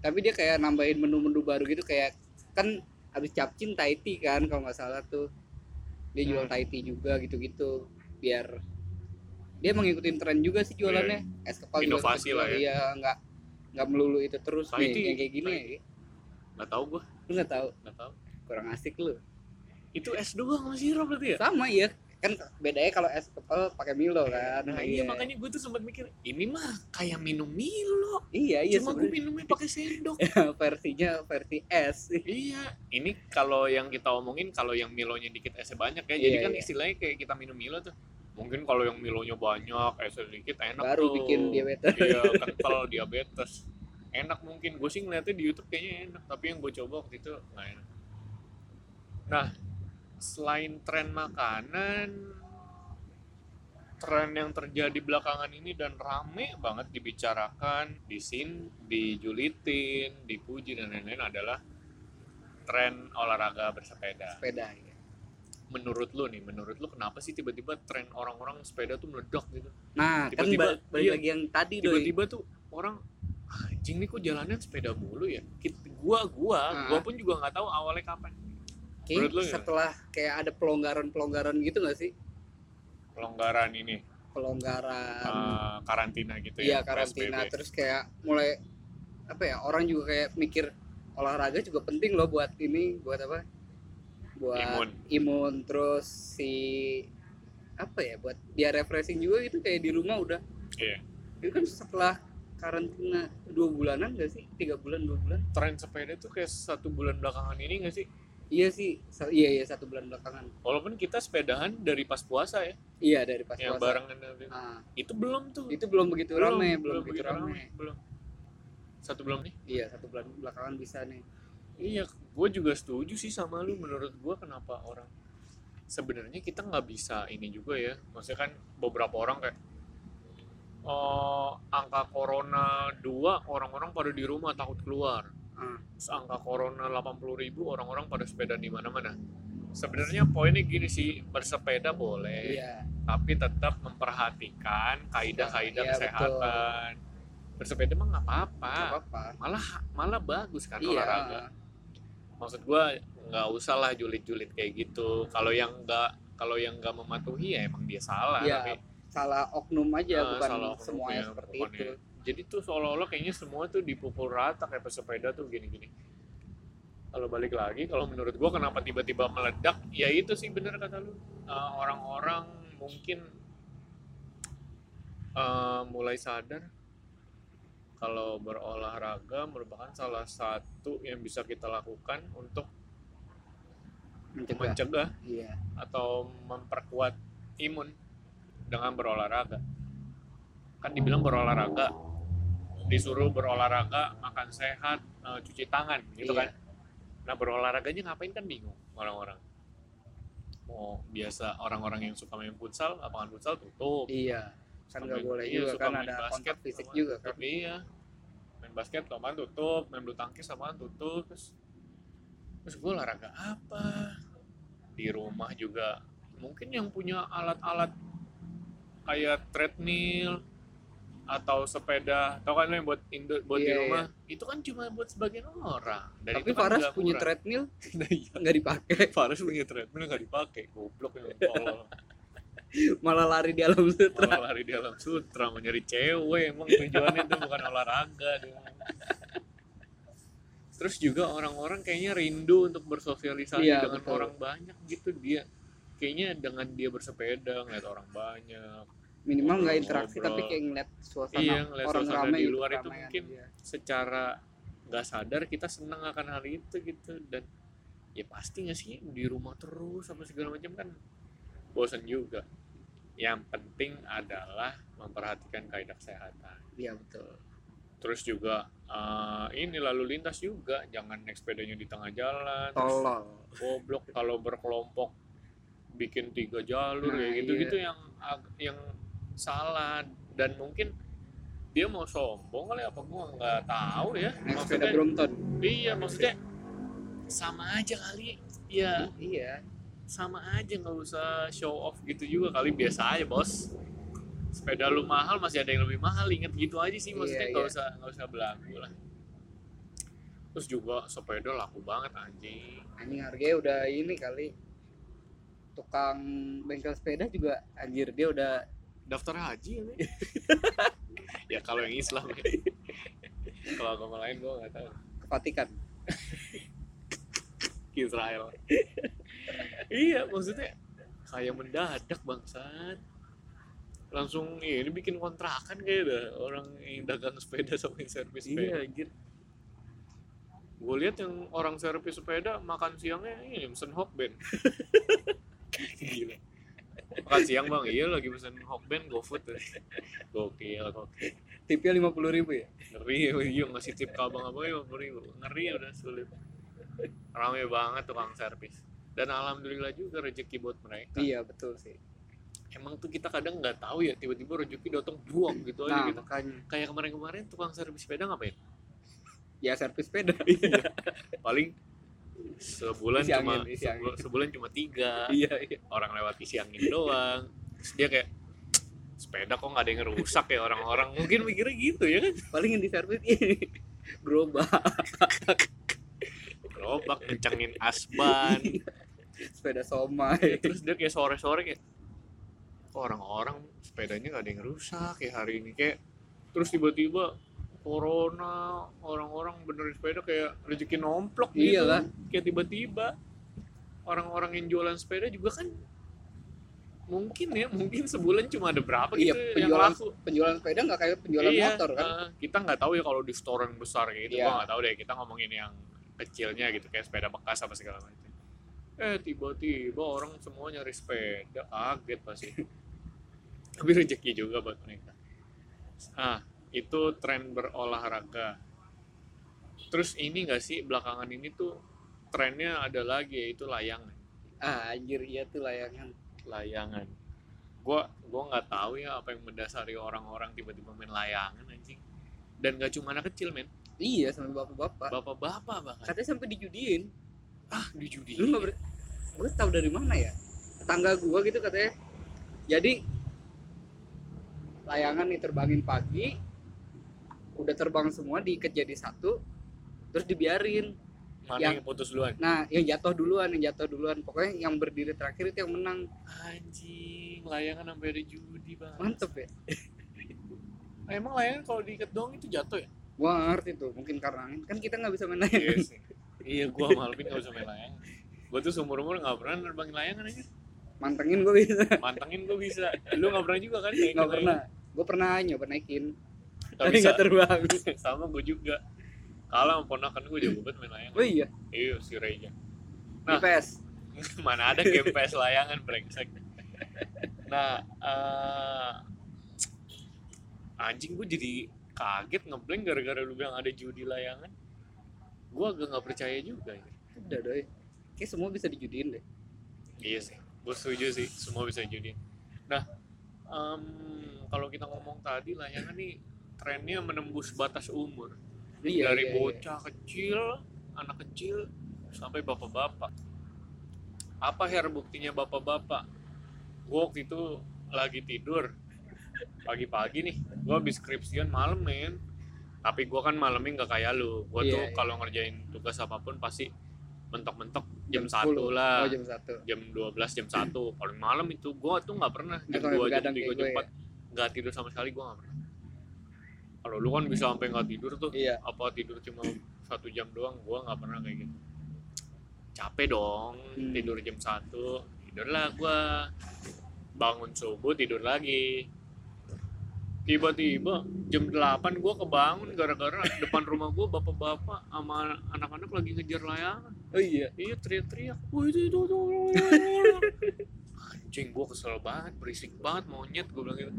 Tapi dia kayak nambahin menu-menu baru gitu kayak kan habis capcin Thai tea kan kalau nggak salah tuh. Dia jual Hmm. Thai tea juga gitu-gitu biar dia mengikuti tren juga sih jualannya. Es kepal Inovasi lah ya. iya nggak nggak melulu itu terus Thai nih tea, yang kayak gini Thai ya. nggak tahu gua. Lu nggak tahu? Nggak tahu. Kurang asik lu. Itu es doang masih sirup berarti ya? Sama iya. Kan bedanya kalau es kepal pakai Milo kan. nah iya. makanya gue tuh sempat mikir ini mah kayak minum Milo. Iya iya cuma gue minumnya pakai sendok. Versinya versi es. Iya, ini kalau yang kita omongin kalau yang Milonya dikit esnya banyak ya. Iya, Jadi kan iya. istilahnya kayak kita minum Milo tuh. Mungkin kalau yang Milonya banyak, esnya dikit enak baru tuh. bikin diabetes Iya, kental diabetes. Enak mungkin. Gue sih ngeliatnya di YouTube kayaknya enak, tapi yang gue coba waktu itu nggak enak. Nah, selain tren makanan, tren yang terjadi belakangan ini dan rame banget dibicarakan, disin, dijulitin, dipuji dan lain-lain adalah tren olahraga bersepeda. sepeda ya. Menurut lu nih, menurut lu kenapa sih tiba-tiba tren orang-orang sepeda tuh meledak gitu? Nah, kan Tiba-tiba, ba- balik iya. lagi yang tadi doi. Tiba-tiba tuh orang "Ah, anjing nih kok jalannya sepeda mulu ya? Gua gua, Ah. gua pun juga nggak tahu awalnya kapan. Kayaknya menurut lu setelah kayak ada pelonggaran-pelonggaran gitu nggak sih? Pelonggaran ini, Pelonggaran. eh, karantina gitu iya, ya, karantina PSBB. terus kayak mulai apa ya? Orang juga kayak mikir olahraga juga penting loh buat ini, buat apa? Buat Imun. imun terus si apa ya? Buat dia refreshing juga gitu kayak di rumah udah. Iya. Itu kan setelah karantina dua bulanan gak sih? Tiga bulan, dua bulan? Tren sepeda tuh kayak satu bulan belakangan ini nggak sih? Iya sih, sa- iya iya satu bulan belakangan. Walaupun kita sepedahan dari pas puasa ya, Iya dari pas yang puasa. barengan Ah, itu belum tuh. itu belum begitu ramai, belum, begitu ramai. belum. Satu belum nih? Iya satu bulan belakangan bisa nih. Iya, gue juga setuju sih sama lu. Menurut gue kenapa orang sebenarnya kita nggak bisa ini juga ya. Maksudnya kan beberapa orang kayak oh angka corona dua orang-orang pada di rumah takut keluar. Ah. Terus angka corona 80 ribu orang-orang pada sepeda di mana-mana. Sebenarnya poinnya gini sih bersepeda boleh, Iya. tapi tetap memperhatikan kaidah-kaidah Iya, kesehatan. Bersepeda mah nggak apa-apa, malah malah bagus kan Iya. olahraga maksud gua nggak usah lah julid-julid kayak gitu kalau yang nggak kalau yang nggak mematuhi ya emang dia salah Iya. tapi salah oknum aja Ah, bukan salah oknum semuanya ya, seperti bukannya. itu jadi tuh seolah-olah kayaknya semua tuh dipukul rata kayak pesepeda tuh gini-gini kalau balik lagi kalau menurut gua kenapa tiba-tiba meledak ya itu sih bener kata lu Uh, orang-orang mungkin uh, mulai sadar kalau berolahraga merupakan salah satu yang bisa kita lakukan untuk mencegah mencegah iya atau memperkuat imun dengan berolahraga. Kan dibilang berolahraga, disuruh berolahraga, makan sehat, eh, cuci tangan, gitu Iya. kan. Nah berolahraganya ngapain kan bingung orang-orang. Mau biasa orang-orang yang suka main futsal, lapangan futsal tutup. iya kan nggak boleh iya, juga suka kan main ada basket, kontak fisik juga kan tutup, Iya. Main basket, lapangan tutup, main bulu tangkis, lapangan tutup. Terus, terus gue olahraga apa? Di rumah juga mungkin yang punya alat-alat kayak treadmill atau sepeda, tau kan yang buat indoor buat di Iya, rumah, itu kan cuma buat sebagian orang. Dan tapi kan Faras punya murah. treadmill iya. nggak dipakai Faras punya treadmill nggak dipakai, goblok yang tolol. malah lari di alam sutra Malah lari di alam sutra mau nyari cewek emang tujuannya itu bukan olahraga dia. Terus juga orang-orang kayaknya rindu untuk bersosialisasi Iya, dengan betul. orang banyak gitu dia. Kayaknya dengan dia bersepeda ngeliat orang banyak, minimal nggak Ngobrol. interaksi tapi kayak ngeliat suasana Iya, ngeliat orang suasana ramai di gitu, luar itu mungkin iya. secara nggak sadar kita senang akan hal itu gitu dan ya pasti nggak sih di rumah terus apa segala macam kan bosan juga. Yang penting adalah memperhatikan kaidah kesehatan. iya betul. Terus juga eh, ini lalu lintas juga. Jangan naik sepedanya di tengah jalan. Tolol. Goblok kalau berkelompok bikin tiga jalur Nah, kayak gitu gitu yang yang salah. Dan mungkin dia mau sombong kali apa gua nggak tahu ya. Naik sepeda maksudnya Brompton iya maksudnya sama aja kali. Ya iya sama aja nggak usah show off gitu juga kali biasa aja bos. Sepeda lu mahal masih ada yang lebih mahal inget gitu aja sih maksudnya Iya, nggak iya. usah nggak usah belagu lah. Terus juga sepeda laku banget anjing. Anjing harganya udah ini kali. Tukang bengkel sepeda juga anjir dia udah daftar haji ya ya kalau yang Islam ya. kalau agama lain gua nggak tahu. Ke Vatikan. Ke Israel iya maksudnya kayak mendadak bangsat. Langsung ini bikin kontrakan kayak dah orang yang dagang sepeda sama yang servis sepeda. anjir. Gue lihat yang orang servis sepeda makan siangnya ini mesen hokben gila. Makan siang bang. Iya lagi mesen hokben gofood gokil gokil. Tipnya lima puluh ribu ya? Ngeri iya ngasih tip ke abang abang lima puluh ribu. Ngeri udah sulit. Rame banget tukang servis dan alhamdulillah juga rezeki buat mereka. Iya betul sih. Emang tuh kita kadang nggak tahu ya tiba-tiba rezeki datang buang gitu aja nah gitu. makanya. Kayak kemarin-kemarin tukang servis sepeda ngapain? Ya servis sepeda. Paling sebulan Isi cuma angin, isi angin. sebulan cuma tiga. Iya iya. Orang lewat isi angin doang. Terus dia kayak sepeda kok nggak ada yang rusak ya orang-orang? Mungkin mikirnya gitu ya kan? Paling yang di servis ini gerobak gerobak kencengin asban. Sepeda Ya, somai terus dia kayak sore-sore kayak kok orang-orang sepedanya nggak ada yang rusak ya hari ini? Kayak terus tiba-tiba corona orang-orang benerin sepeda kayak rezeki nomplok gitu. Iyalah. kayak tiba-tiba orang-orang yang jualan sepeda juga kan mungkin ya mungkin sebulan cuma ada berapa Iya, gitu yang penjualan laku. penjualan sepeda nggak kayak penjualan Iya, motor kan? eh, kita nggak tahu ya kalau di store yang besar kayak gitu. Iya. gua nggak tahu deh kita ngomongin yang kecilnya gitu kayak sepeda bekas apa segala macam. Eh tiba-tiba orang semua nyari sepeda kaget pasti. Tapi rezeki juga buat mereka. Ah itu tren berolahraga. Terus ini nggak sih belakangan ini tuh trennya ada lagi yaitu layangan. Ah anjir iya tuh layangan. Layangan. Gua gua nggak tahu ya apa yang mendasari orang-orang tiba-tiba main layangan anjing. Dan gak cuma anak kecil men iya sampai bapak-bapak. Bapak-bapak bahkan katanya sampai dijudiin. Ah di judi lu ber... gue tahu dari mana ya? Tetangga gua gitu katanya. Jadi layangan nih terbangin pagi udah terbang semua diikat jadi satu terus dibiarin. Mana yang- yang putus duluan? Nah yang jatuh duluan yang jatuh duluan. Pokoknya yang berdiri terakhir itu yang menang. Anjing layangan sampai ada judi bang. Mantep ya? Emang layangan kalau diikat doang itu jatuh ya gua nggak ngerti tuh mungkin karena angin. Kan kita nggak bisa main layangan. iya sih. Iya gua sama Alvin gak usah main layangan. Gua tuh seumur umur gak pernah nerbangin layangan aja. Mantengin gua bisa. Mantengin gua bisa. Lu gak pernah juga kan nggak pernah. layangan? gua pernah nyoba naikin. Gak tapi bisa nggak terbang. sama gua juga. Kalah sama ponakan gua jago banget main layangan. Oh iya? Iya si Reja. Nah. PS mana ada game PS layangan brengsek. Nah eh, anjing gue jadi kaget ngeblank gara-gara lu bilang ada judi layangan. Gue agak nggak percaya juga ya. udah doi. Kayak semua bisa dijudiin deh. Iya sih gue setuju sih semua bisa judi nah em, kalau kita ngomong tadi layangan nih trennya menembus batas umur. Iya dari iya, iya. bocah kecil anak kecil sampai bapak-bapak. Apa her buktinya bapak-bapak? Gue waktu itu lagi tidur pagi-pagi nih gue habis skripsian malam men. Tapi gue kan malamnya nggak kayak lu. Gue Iya, tuh iya. kalau ngerjain tugas apa pun pasti mentok-mentok jam, 10. satu lah. Oh jam satu. Jam 12 jam 1 paling malam itu gue tuh nggak pernah. Jam 2 jam begadang 3 kayak jam gue ya. 4 nggak tidur sama sekali gue nggak pernah. Kalau lu kan bisa sampai nggak tidur tuh iya. apa tidur cuma satu jam doang? Gua nggak pernah kayak gitu. Capek dong Hmm. tidur jam satu. Tidurlah gua. Bangun subuh tidur lagi tiba-tiba jam 8 gua kebangun gara-gara depan rumah gua bapak-bapak sama anak-anak lagi ngejar layangan. Oh iya. Iya teriak-teriak. Wah itu itu itu anjing gua kesel banget berisik banget monyet gua bilang gitu.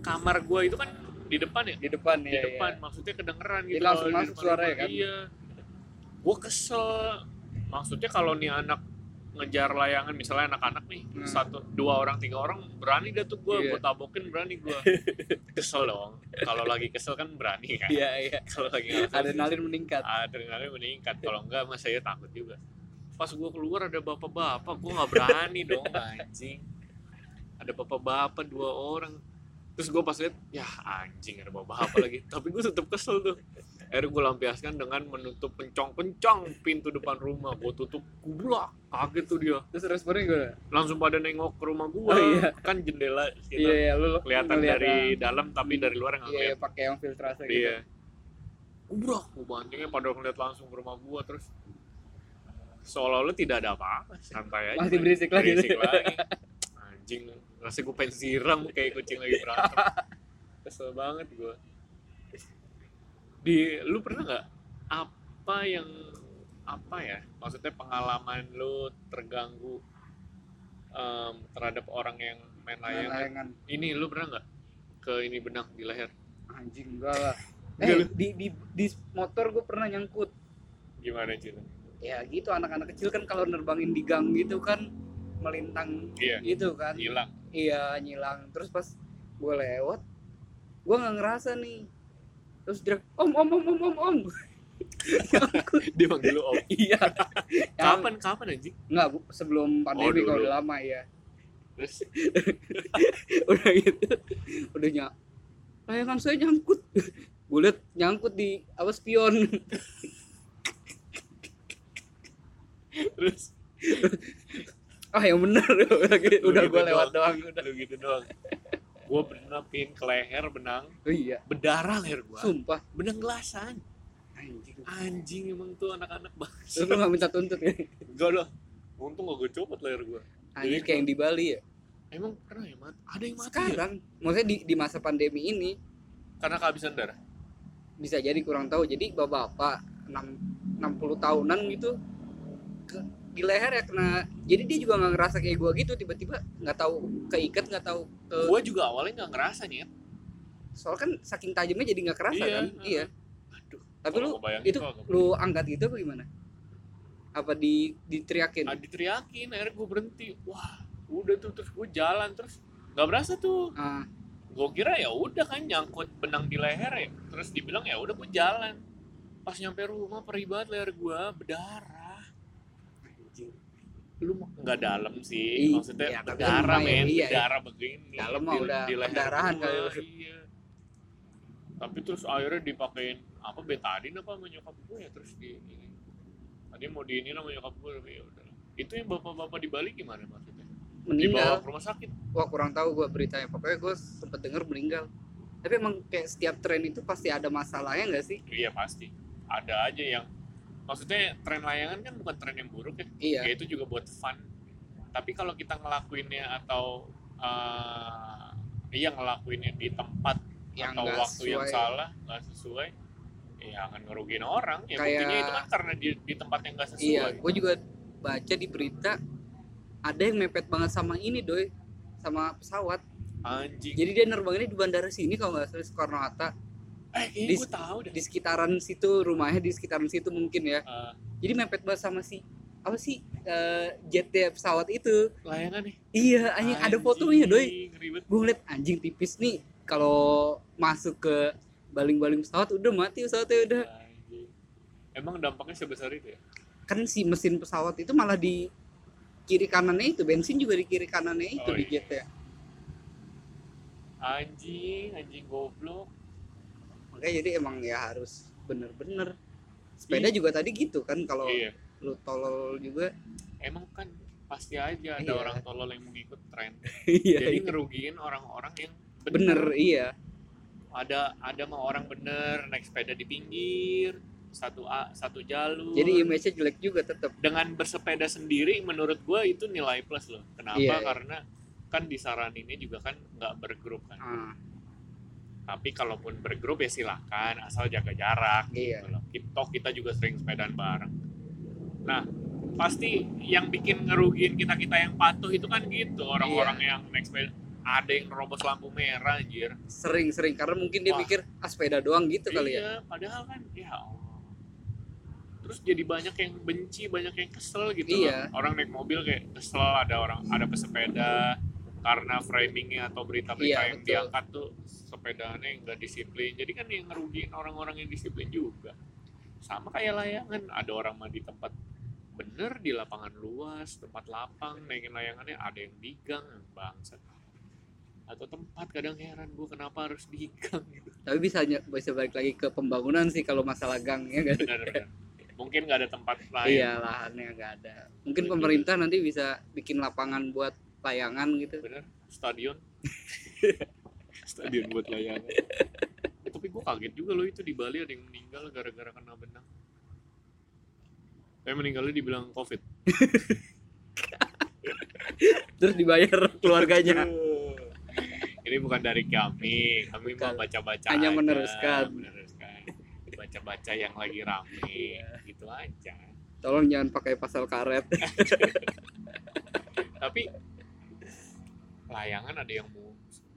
Kamar gua itu kan di depan ya? Di depan di ya depan maksudnya kedengeran Jadi gitu langsung masuk suaranya kan? iya. Gue kesel. Maksudnya kalau nih anak ngejar layangan misalnya anak-anak nih Hmm. satu dua orang tiga orang berani dah tuh gue Iya. gue tabokin berani gue kesel dong. Kalau lagi kesel kan berani kan? Iya iya. Kalau lagi kesel adrenalin meningkat. adrenalin meningkat. Kalau enggak mas saya takut juga. Pas gue keluar ada bapak-bapak gue nggak berani dong anjing. Ada bapak-bapak dua orang. Terus gue pas lihat ya anjing ada bapak-bapak lagi. Tapi gue tetap kesel tuh akhirnya gue lampiaskan dengan menutup kencang-kencang pintu depan rumah gue tutup kublak kaget tuh dia terus responnya gimana langsung pada nengok ke rumah gue Oh, iya. kan jendela kita iya iya lu kelihatan ngeliat, dari ah, dalam tapi dari luar nggak iya kelihatan iya, pakai yang filtrase gitu Iya. Kubrak, gue bantingnya pada ngeliat langsung ke rumah gua terus seolah-olah tidak ada apa-apa, santai aja. Masih berisik lagi. Berisik lagi. Anjing, rasanya gue pengen siram kayak kucing lagi berantem. Kesel banget gua. Di, lu pernah nggak apa yang apa ya? Maksudnya pengalaman lu terganggu em, terhadap orang yang main Main layangan? layangan Ini lu pernah nggak ke ini benang di leher? anjing enggak lah eh di, di di motor gue pernah nyangkut Gimana cerita? ya gitu anak-anak kecil kan kalau nerbangin di gang gitu kan melintang Iya, gitu kan hilang. iya nyilang terus pas gue lewat gue nggak ngerasa nih terus dia om om om om om om Nyangkut. Dia manggil lu om. iya Kapan kapan anjing? nggak bu sebelum pandemi Oh, kalau dulu. udah lama ya Terus udah gitu udah nyak layangan saya nyangkut gue liat nyangkut di apa spion terus ah yang bener udah gitu, udah gitu gue lewat doang. doang udah lu gitu doang. Gua pernah pin ke leher benang, oh iya berdarah leher gua. sumpah Benang gelasan. anjing Anjing emang tuh anak-anak bangsa. lu gak minta tuntut ya Enggak lah. Untung gak gue copot leher gua. anjing kayak yang di Bali ya Emang pernah ya mati? Ada yang mati ya? sekarang maksudnya di, di masa pandemi ini Karena kehabisan darah. bisa jadi kurang tahu jadi bapak-bapak 6 60 tahunan gitu ke, di leher ya kena jadi dia juga nggak ngerasa kayak gua gitu tiba-tiba nggak tahu keikat nggak tahu ke Gua juga awalnya nggak ngerasa nih ya. soal kan saking tajamnya jadi nggak kerasa Iya, kan heeh. iya Aduh. tapi lu itu lu angkat gitu apa gimana apa di diteriakin Ah, diteriakin akhirnya gue berhenti wah udah tuh terus gue jalan terus nggak berasa tuh ah gue kira ya udah kan nyangkut benang di leher ya terus dibilang ya udah gue jalan pas nyampe rumah perih banget leher gue berdarah. Lu nggak dalam sih Ih, maksudnya iya, berdarah men iya, iya. berdarah begini Dalam mah udah kali lu. iya. Tapi terus akhirnya dipakein apa betadin apa sama nyokap gue ya terus di tadi mau di ini sama nyokap gue tapi ya udah. Itu yang bapak-bapak di Bali gimana maksudnya? Dibawa meninggal. ke rumah sakit? Wah kurang tahu gue beritanya. Pokoknya gue sempet denger meninggal. Tapi emang kayak setiap tren itu pasti ada masalahnya nggak sih? Iya pasti. Ada aja yang maksudnya tren layangan kan bukan tren yang buruk ya. Iya. Ya itu juga buat fun. Tapi kalau kita ngelakuinnya atau eh iya ngelakuinnya di tempat yang atau waktu yang sesuai. salah nggak sesuai ya akan ngerugiin orang. Ya Kayak- buktinya itu kan karena di, di tempat yang nggak sesuai. Iya gue juga baca di berita ada yang mepet banget sama ini doi sama pesawat. Anjing. Jadi dia nerbanginnya di bandara sini kalau nggak salah Soekarno Hatta eh kayaknya di- gue tahu deh. di sekitaran situ rumahnya di sekitaran situ mungkin ya. Eh, jadi mepet banget sama si apa sih eh, jet pesawat itu. Layangan nih. Iya anjing ada fotonya doi. gue ngeliat anjing tipis nih. Kalau masuk ke baling-baling pesawat udah mati pesawatnya udah. Anjing. emang dampaknya sebesar itu ya? Kan si mesin pesawat itu malah di kiri kanannya itu bensin juga di kiri kanannya itu Oh, di iya. jetnya. Anjing anjing goblok makanya jadi emang ya harus bener-bener. Sepeda Iya. juga tadi gitu kan kalau iya. lu tolol juga. Emang kan pasti aja ada Iya. orang tolol yang mengikut tren. Iya jadi iya. ngerugiin orang-orang yang bener. Iya. Ada ada mah orang bener naik sepeda di pinggir satu a satu jalur. Jadi image-nya jelek juga tetap dengan bersepeda sendiri menurut gua itu nilai plus loh. Kenapa? Iya, iya. karena kan disaraninnya juga kan nggak bergrup kan. Ah, tapi kalaupun bergrup ya silahkan asal jaga jarak iya gitu loh. Kita juga sering sepedaan bareng. Nah, pasti yang bikin ngerugiin kita-kita yang patuh itu kan gitu. Orang-orang Iya. yang naik sepeda ada yang nerobos lampu merah anjir. sering-sering karena mungkin dia Wah. mikir ah sepeda doang gitu kali ya iya, padahal kan ya. Terus jadi banyak yang benci, banyak yang kesel gitu Iya. loh. Orang naik mobil kayak kesel ada orang ada pesepeda karena framingnya atau berita-berita Iya, yang betul. diangkat tuh sepedanya yang nggak disiplin. Jadi kan yang ngerugiin orang-orang yang disiplin juga. Sama kayak layangan, ada orang mah di tempat bener di lapangan luas, tempat lapang, naikin layangannya ada yang di gang, bangsat. Atau tempat kadang heran gue kenapa harus di gang gitu. tapi bisa bisa balik lagi ke pembangunan sih kalau masalah gang ya kan Benar-benar. Mungkin nggak ada tempat lain. iya lahannya nggak ada mungkin Iya, pemerintah nanti bisa bikin lapangan buat layangan gitu bener stadion stadion buat layangan Eh, tapi gue kaget juga loh itu di Bali ada yang meninggal gara-gara kena benang. Tapi meninggalnya dibilang covid. Terus dibayar keluarganya. Ini bukan dari kami. Kami mau Bukan. baca-baca Hanya aja, meneruskan. meneruskan. Baca-baca yang lagi rame. Gitu aja. Tolong jangan pakai pasal karet. Tapi layangan ada yang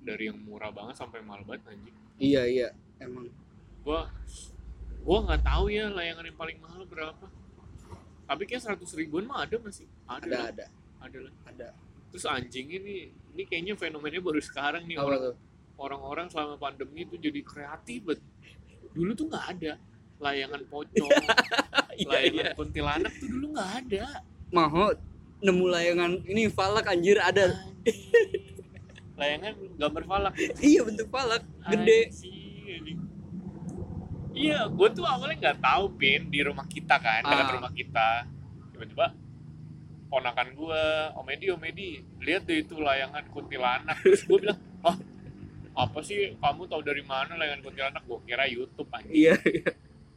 dari yang murah banget sampai mahal banget anjing. Iya iya emang. Gua gua nggak tahu ya layangan yang paling mahal berapa. Tapi kayak seratus ribuan mah ada masih ada ada lah, ada. Ada lah. Ada. Terus anjing ini ini kayaknya fenomenanya baru sekarang nih. Apa orang tuh? orang-orang selama pandemi itu jadi kreatif bet. Dulu tuh nggak ada. Layangan pocong iya layangan iya kuntilanak tuh dulu nggak ada. Mau nemu layangan ini falak anjir ada. Anjing. Layangan gambar falak iya bentuk falak gede. Iya, gue tuh awalnya nggak tahu pin di rumah kita kan, dekat Ah. rumah kita. Tiba-tiba ponakan gue, Om Edi, Om Edi, lihat deh itu layangan kuntilanak. Terus gue bilang, oh apa sih kamu tahu dari mana layangan kuntilanak? Gue kira YouTube anjing. iya iya.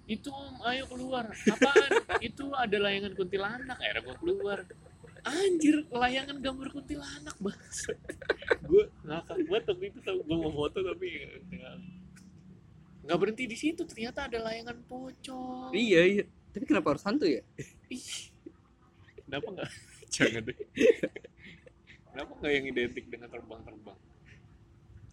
Itu Om, ayo keluar. Apaan? itu ada layangan kuntilanak. Akhirnya gue keluar. Anjir, layangan gambar kuntilanak banget. gue ngakak banget waktu itu tau. Gue mau foto tapi ya, nggak berhenti di situ ternyata ada layangan pocong. Iya iya. Tapi kenapa harus hantu ya? Ih, kenapa nggak? Jangan deh. Kenapa nggak yang identik dengan terbang-terbang?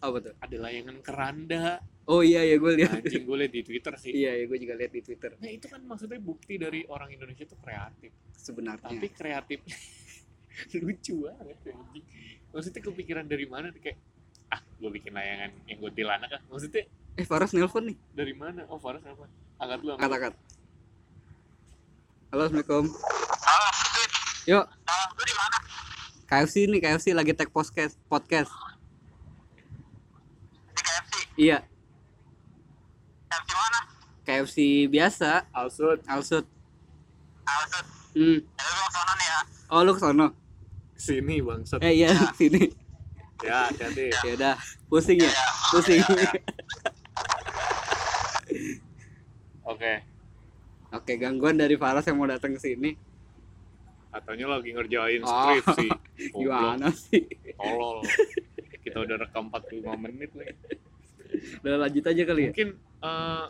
Apa tuh? Ada layangan keranda. Oh iya iya gue lihat. Anjing gue liat di twitter sih. Iya iya gue juga lihat di twitter. Nah itu kan maksudnya bukti dari orang Indonesia tuh kreatif. Sebenarnya. Tapi kreatif lucu banget anjing. Maksudnya kepikiran dari mana tuh kayak ah gue bikin layangan yang gue tilanak ah. Maksudnya eh Faras nelpon nih. Dari mana? Oh Faras apa angkat dulu angkat. Angkat halo assalamualaikum. Halo, Fit. yuk. Halo, lu di mana? KFC nih KFC lagi tag podcast podcast. Di KFC. iya. KFC mana? KFC biasa. Alsut. Alsut. Alsut. hmm. Ya, lu ke sono nih ya. oh lu kesono sini bangsat. Eh iya sini. Ya hati-hati. Ya udah pusing ya? Pusing. Oke. Oke. Gangguan dari Faras yang mau datang ke sini. Katanya lagi ngerjain Oh, skripsi Goblok, gimana sih? Tolol. Kita udah rekam 45 menit lagi. Udah lanjut aja kali ya? Mungkin eh,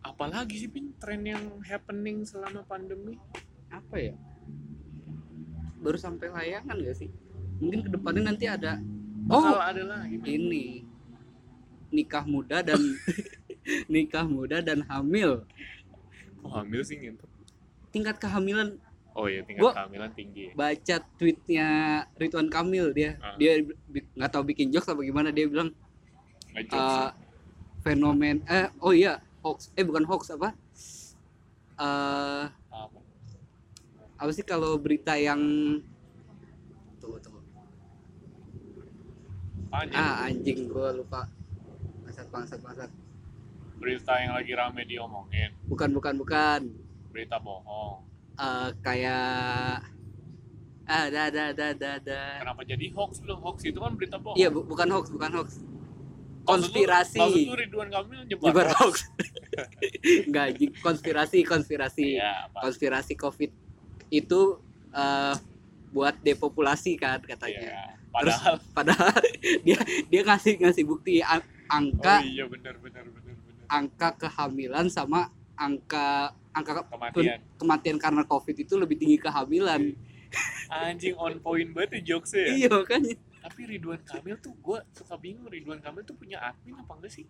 apa lagi sih pin tren yang happening selama pandemi? Apa ya baru sampai layangan gak sih? Mungkin ke depannya nanti ada oh. ada lagi. Ini. Nikah muda dan nikah muda dan hamil. Oh, hamil sih gitu tingkat kehamilan. Oh iya tingkat Gua- kehamilan tinggi. baca tweetnya Ridwan Kamil dia Ah. dia nggak tahu bikin jokes apa gimana dia bilang eh sih. fenomen eh oh iya hoax eh bukan hoax apa? Eh apa apa sih kalau berita yang tunggu tunggu. Anjing, ah anjing gua lupa. Bangsat bangsat bangsat. Berita yang lagi rame diomongin. Bukan bukan bukan. Berita bohong. Eh kayak ah da da da da da kenapa jadi hoax lu? Hoax itu kan berita bohong. Iya bu- bukan hoax bukan hoax. Maksud lu- konspirasi. maksud lu Ridwan Kamil nyebar Nyebar hoax? anjing. Konspirasi konspirasi. Apa? konspirasi covid itu eh, buat depopulasi kan katanya Iya. Padahal padahal dia dia ngasih ngasih bukti ang- angka Oh iya benar benar benar benar. angka kehamilan sama angka angka ke- Kematian. kematian karena covid itu lebih tinggi kehamilan Anjing on point banget ya jokesnya ya. iya makanya Tapi Ridwan Kamil tuh gue suka bingung Ridwan Kamil tuh punya admin apa enggak sih?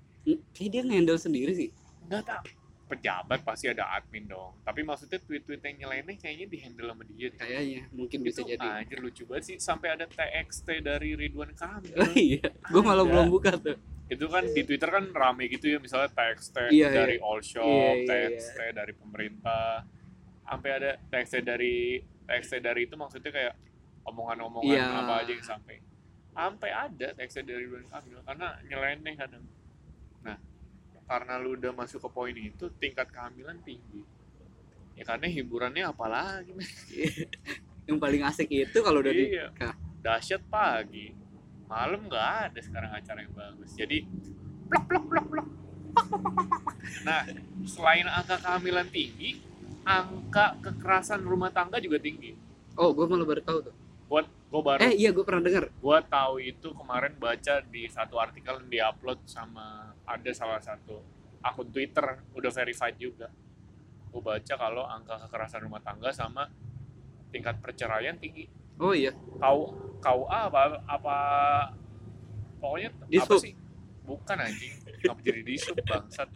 kayak dia ngendel sendiri sih Enggak tahu. Pejabat pasti ada admin dong. Tapi maksudnya tweet-tweet yang nyeleneh kayaknya dihandle sama dia deh. kayaknya mungkin bisa Itu jadi anjir lucu banget sih sampai ada TXT dari Ridwan Kamil. oh, iya gue malah belum buka tuh itu kan di Twitter kan rame gitu ya misalnya TXT Iya, dari iya. all shop, Iya, iya, TXT dari pemerintah, sampai ada TXT dari TXT dari itu maksudnya kayak omongan-omongan Iya. apa aja yang sampai sampai ada TXT dari Ridwan Kamil karena nyeleneh kadang. Nah karena lu udah masuk ke poin itu tingkat kehamilan tinggi. Ya karena hiburannya apalagi yang paling asik itu kalau udah Iya. nikah dahsyat pagi. Malam nggak ada sekarang acara yang bagus. Jadi plok plok plok plok. Nah selain angka kehamilan tinggi angka kekerasan rumah tangga juga tinggi. Oh gue malah baru tahu tuh. Buat gue baru eh iya gue pernah dengar gue tahu itu kemarin baca di satu artikel yang diupload sama ada salah satu akun Twitter udah verified juga. Gue baca kalau angka kekerasan rumah tangga sama tingkat perceraian tinggi. Oh iya. Kau kau apa apa pokoknya apa Dishub. sih? Bukan anjing. Ngapa jadi disub bangsat.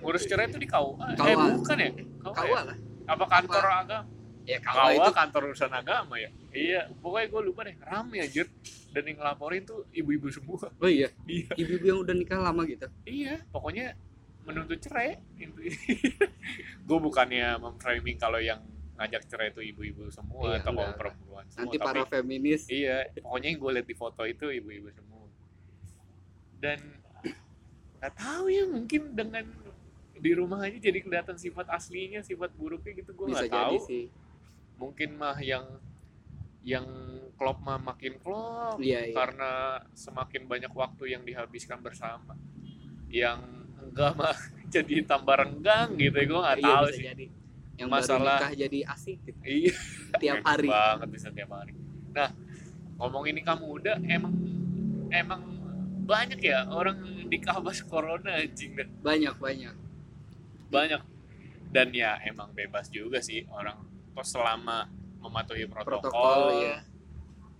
Ngurus cerai itu di kau eh KUA. bukan ya? Kau kau ya? lah. Apa kantor agama? Ya kau kau itu. kantor urusan agama ya iya pokoknya gue lupa deh rame anjir. Dan yang ngelaporin tuh ibu-ibu semua. Oh iya? Iya. Ibu-ibu yang udah nikah lama gitu? Iya pokoknya menuntut cerai. Gue bukannya memframing kalau yang ngajak cerai itu ibu-ibu semua Iya, atau enggak. perempuan semua nanti tapi para feminis. Iya, pokoknya yang gue lihat di foto itu ibu-ibu semua. Dan nggak tahu ya mungkin dengan di rumah aja jadi kelihatan sifat aslinya, sifat buruknya gitu gue nggak tahu. sih. Mungkin mah yang yang klop mah makin klop iya iya. karena semakin banyak waktu yang dihabiskan bersama. Yang enggak mah jadi tambah renggang gitu, gue nggak Iya, tahu sih. jadi. Yang Masalah- baru nikah jadi asik gitu. Iya. tiap hari. Banget bisa tiap hari. Nah ngomongin nikah muda emang emang banyak ya orang nikah pas corona anjing. Dah banyak banyak. Banyak. Dan ya emang bebas juga sih orang. Kok selama mematuhi protokol, protokol ya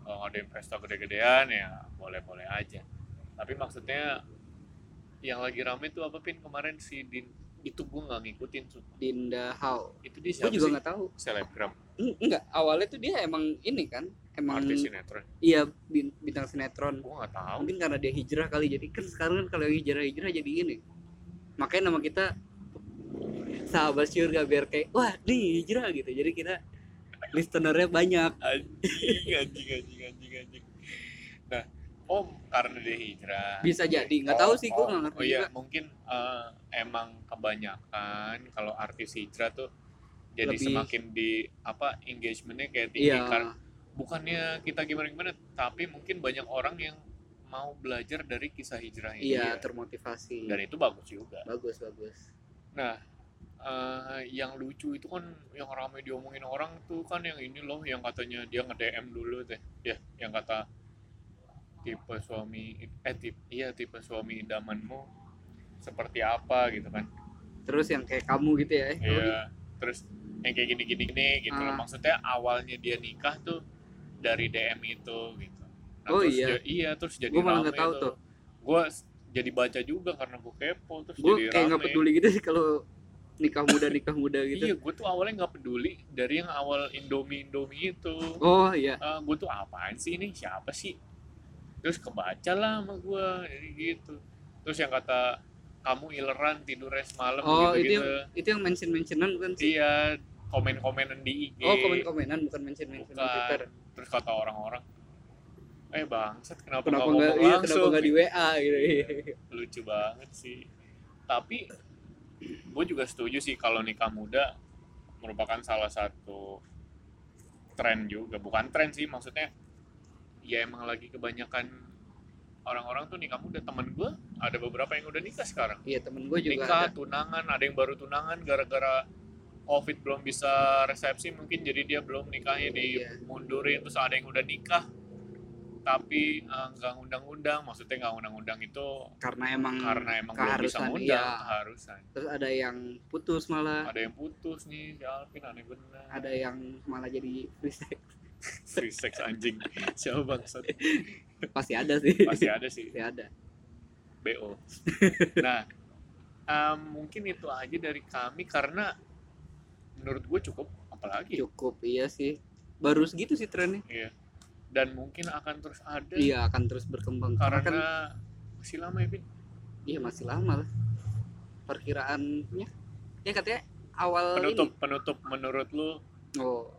kalau ada yang pesta gede-gedean ya boleh-boleh aja. Tapi maksudnya yang lagi rame tuh apa pin? Kemarin si Din itu gue nggak ngikutin sumpah. Dinda How itu dia gue siapa juga sih? nggak tahu. Selebgram. Eng- enggak awalnya tuh dia emang ini kan emang artis sinetron. iya bin- bintang sinetron. Gue nggak tahu. Mungkin karena dia hijrah kali jadi kan sekarang kan kalau hijrah hijrah jadi ini. Makanya nama kita sahabat syurga biar kayak wah nih hijrah gitu. Jadi kita listenernya banyak. Anjing anjing anjing anjing anjing. Nah oh karena dia hijrah. Bisa jadi. Nggak tahu sih gue oh, nggak ngerti oh iya juga. mungkin eh, emang kebanyakan kalau artis hijrah tuh jadi Lebih- semakin di apa engagementnya kayak tinggi iya. karena bukannya kita gimana gimana tapi mungkin banyak orang yang mau belajar dari kisah hijrah ini iya termotivasi. Dan itu bagus juga. Bagus bagus. Nah eh, yang lucu itu kan yang ramai diomongin orang tuh kan yang ini loh yang katanya dia nge DM dulu teh ya yang kata tipe suami eh tipe, iya tipe suami idamanmu seperti apa gitu kan terus yang kayak kamu gitu ya eh, Iya, terus yang kayak gini gini gini gitu loh. Ah. Maksudnya awalnya dia nikah tuh dari DM itu gitu. Nah, Oh, terus iya. iya terus jadi Gua malah nggak tahu tuh. Gue jadi baca juga karena gue kepo terus gue jadi kayak nggak peduli gitu sih kalau nikah muda nikah muda gitu Iya, gue tuh awalnya nggak peduli dari yang awal Indomie Indomie itu. oh iya gue tuh apaan sih ini siapa sih? Terus kebaca lah sama gue jadi gitu. Terus yang kata kamu ileran tidurnya semalam oh gitu itu gitu. yang itu yang mention mentionan bukan sih Iya, komen-komenan di IG. oh komen komenan bukan mention mention Bukan. Twitter Terus kata orang-orang, eh bangsat kenapa, kenapa nggak iya langsung? kenapa nggak di WA gitu Lucu banget sih. Tapi gue juga setuju sih kalau nikah muda merupakan salah satu tren juga. Bukan tren sih, maksudnya ya emang lagi kebanyakan orang-orang tuh nikah muda. Temen gue ada beberapa yang udah nikah sekarang. iya temen gue juga nikah, ada tunangan, ada yang baru tunangan gara-gara covid belum bisa resepsi mungkin jadi dia belum nikahnya Iya. dimundurin terus ada yang udah nikah tapi eh, nggak ngundang-undang. Maksudnya nggak ngundang-undang itu karena emang karena emang belum bisa ngundang iya. keharusan. Terus ada yang putus malah. Ada yang putus nih si Alvin aneh bener. Ada yang malah jadi free sex. Free sex anjing. Siapa bangsat? Pasti ada sih. Pasti ada sih. Pasti ada. BO nah em, mungkin itu aja dari kami karena menurut gue cukup. Apalagi? Cukup iya sih. Baru segitu sih trennya. Iya. Dan mungkin akan terus ada iya akan terus berkembang. Karena kan karena masih lama ya, Bin. iya masih lama lah. Perkiraannya. Ya katanya awal Penutup, penutup menurut lu ini oh.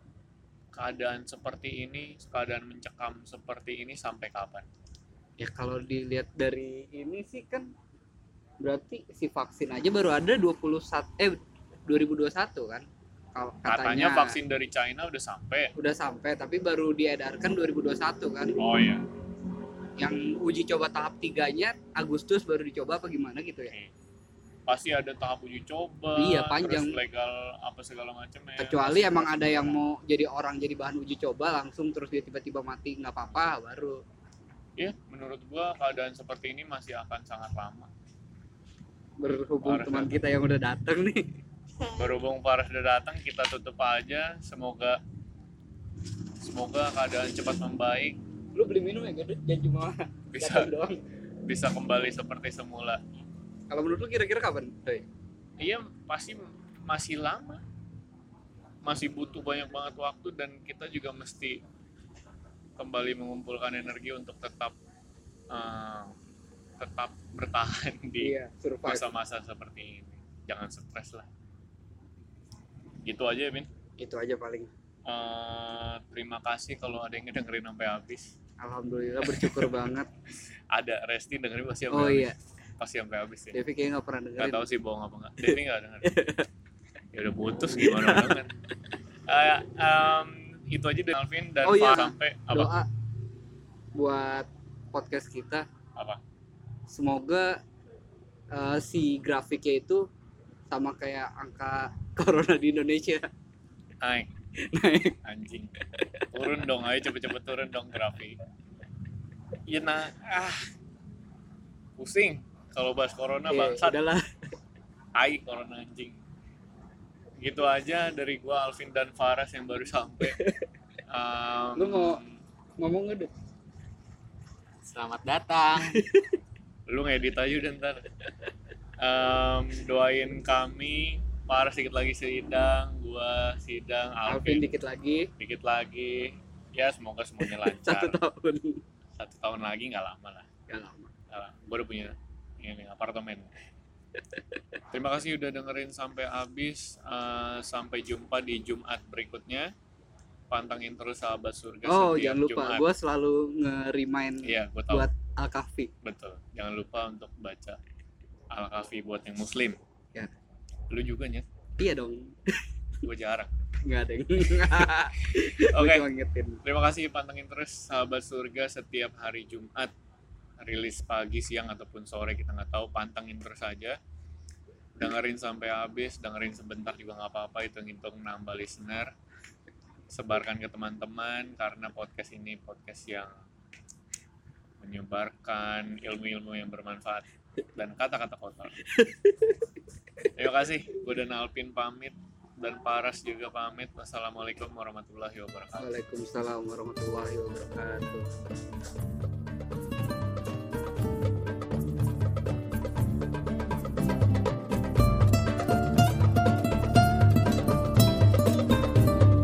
keadaan seperti ini, keadaan mencekam seperti ini sampai kapan? ya kalau dilihat dari ini sih kan berarti si vaksin aja baru ada 21 eh 2021 kan Katanya katanya vaksin dari China udah sampai. udah sampai tapi baru diedarkan 2021 kan Oh iya. yang uji coba tahap tiganya Agustus baru dicoba apa gimana gitu ya Pasti ada tahap uji coba. Iya, panjang. Terus legal apa segala macam ya. kecuali emang ada yang mau jadi orang jadi bahan uji coba langsung terus dia tiba-tiba mati nggak apa-apa baru Ya, menurut gua keadaan seperti ini masih akan sangat lama. berhubung Parah, teman kan? kita yang udah datang nih Berhubung Paras udah datang, kita tutup aja. Semoga semoga keadaan cepat membaik. lu beli minum ya gede jangan cuma Bisa doang bisa kembali seperti semula. kalau menurut lu kira-kira kapan Doi? Iya pasti masih lama, masih butuh banyak banget waktu dan kita juga mesti kembali mengumpulkan energi untuk tetap eh, tetap bertahan di iya masa-masa seperti ini. Jangan stres lah. Gitu aja ya, Bin. itu aja paling Eh, terima kasih kalau ada yang ngedengerin sampai habis. alhamdulillah bersyukur banget Ada Resti dengerin pasti sampai oh habis. iya Pasti sampai habis ya. Devi kayaknya nggak pernah dengerin tahu sih bohong apa enggak. Devi nggak denger. ya udah putus gimana banget. Eh, em, itu aja dari Alvin dan Oh, iya. Sampai apa? doa buat podcast kita Apa? semoga eh, si grafiknya itu sama kayak angka corona di Indonesia Naik. naik Anjing. Turun dong, ayo cepet-cepet turun dong grafik. Iya nah, ah. Pusing kalau bahas corona ya, bangsat. udahlah Hai corona anjing. Gitu aja dari gua Alvin dan Faras yang baru sampai. Em, Lu mau- ngomong deh Selamat datang. lu ngedit aja udah ntar Em, doain kami Faras dikit lagi sidang gua sidang Alvin Alvin dikit lagi. dikit lagi. Ya semoga semuanya satu lancar tahun. Satu tahun lagi nggak lama lah. Lama. Nggak lama. Gua udah punya ini apartemen. Terima kasih udah dengerin sampai habis. Eh, sampai jumpa di Jumat berikutnya. Pantengin terus sahabat surga oh setiap jangan lupa. Jumat. Gue selalu nge-remind iya gua tahu. buat Al Kahfi. Betul. Jangan lupa untuk baca al kafi buat yang muslim. Ya. lu juga ya iya dong. Gue jarang. Enggak ada yang. oke. ngingetin. terima kasih pantengin terus sahabat surga setiap hari Jumat. Rilis pagi siang ataupun sore kita nggak tahu. Pantengin terus aja. Dengerin sampai habis dengerin sebentar juga nggak apa-apa. Itu ngitung nambah listener. Sebarkan ke teman-teman karena podcast ini podcast yang menyebarkan ilmu-ilmu yang bermanfaat dan kata-kata kotor. Terima kasih. Gue dan Alvin pamit. Dan Paras juga pamit. Wassalamualaikum warahmatullahi wabarakatuh. Waalaikumsalam warahmatullahi wabarakatuh.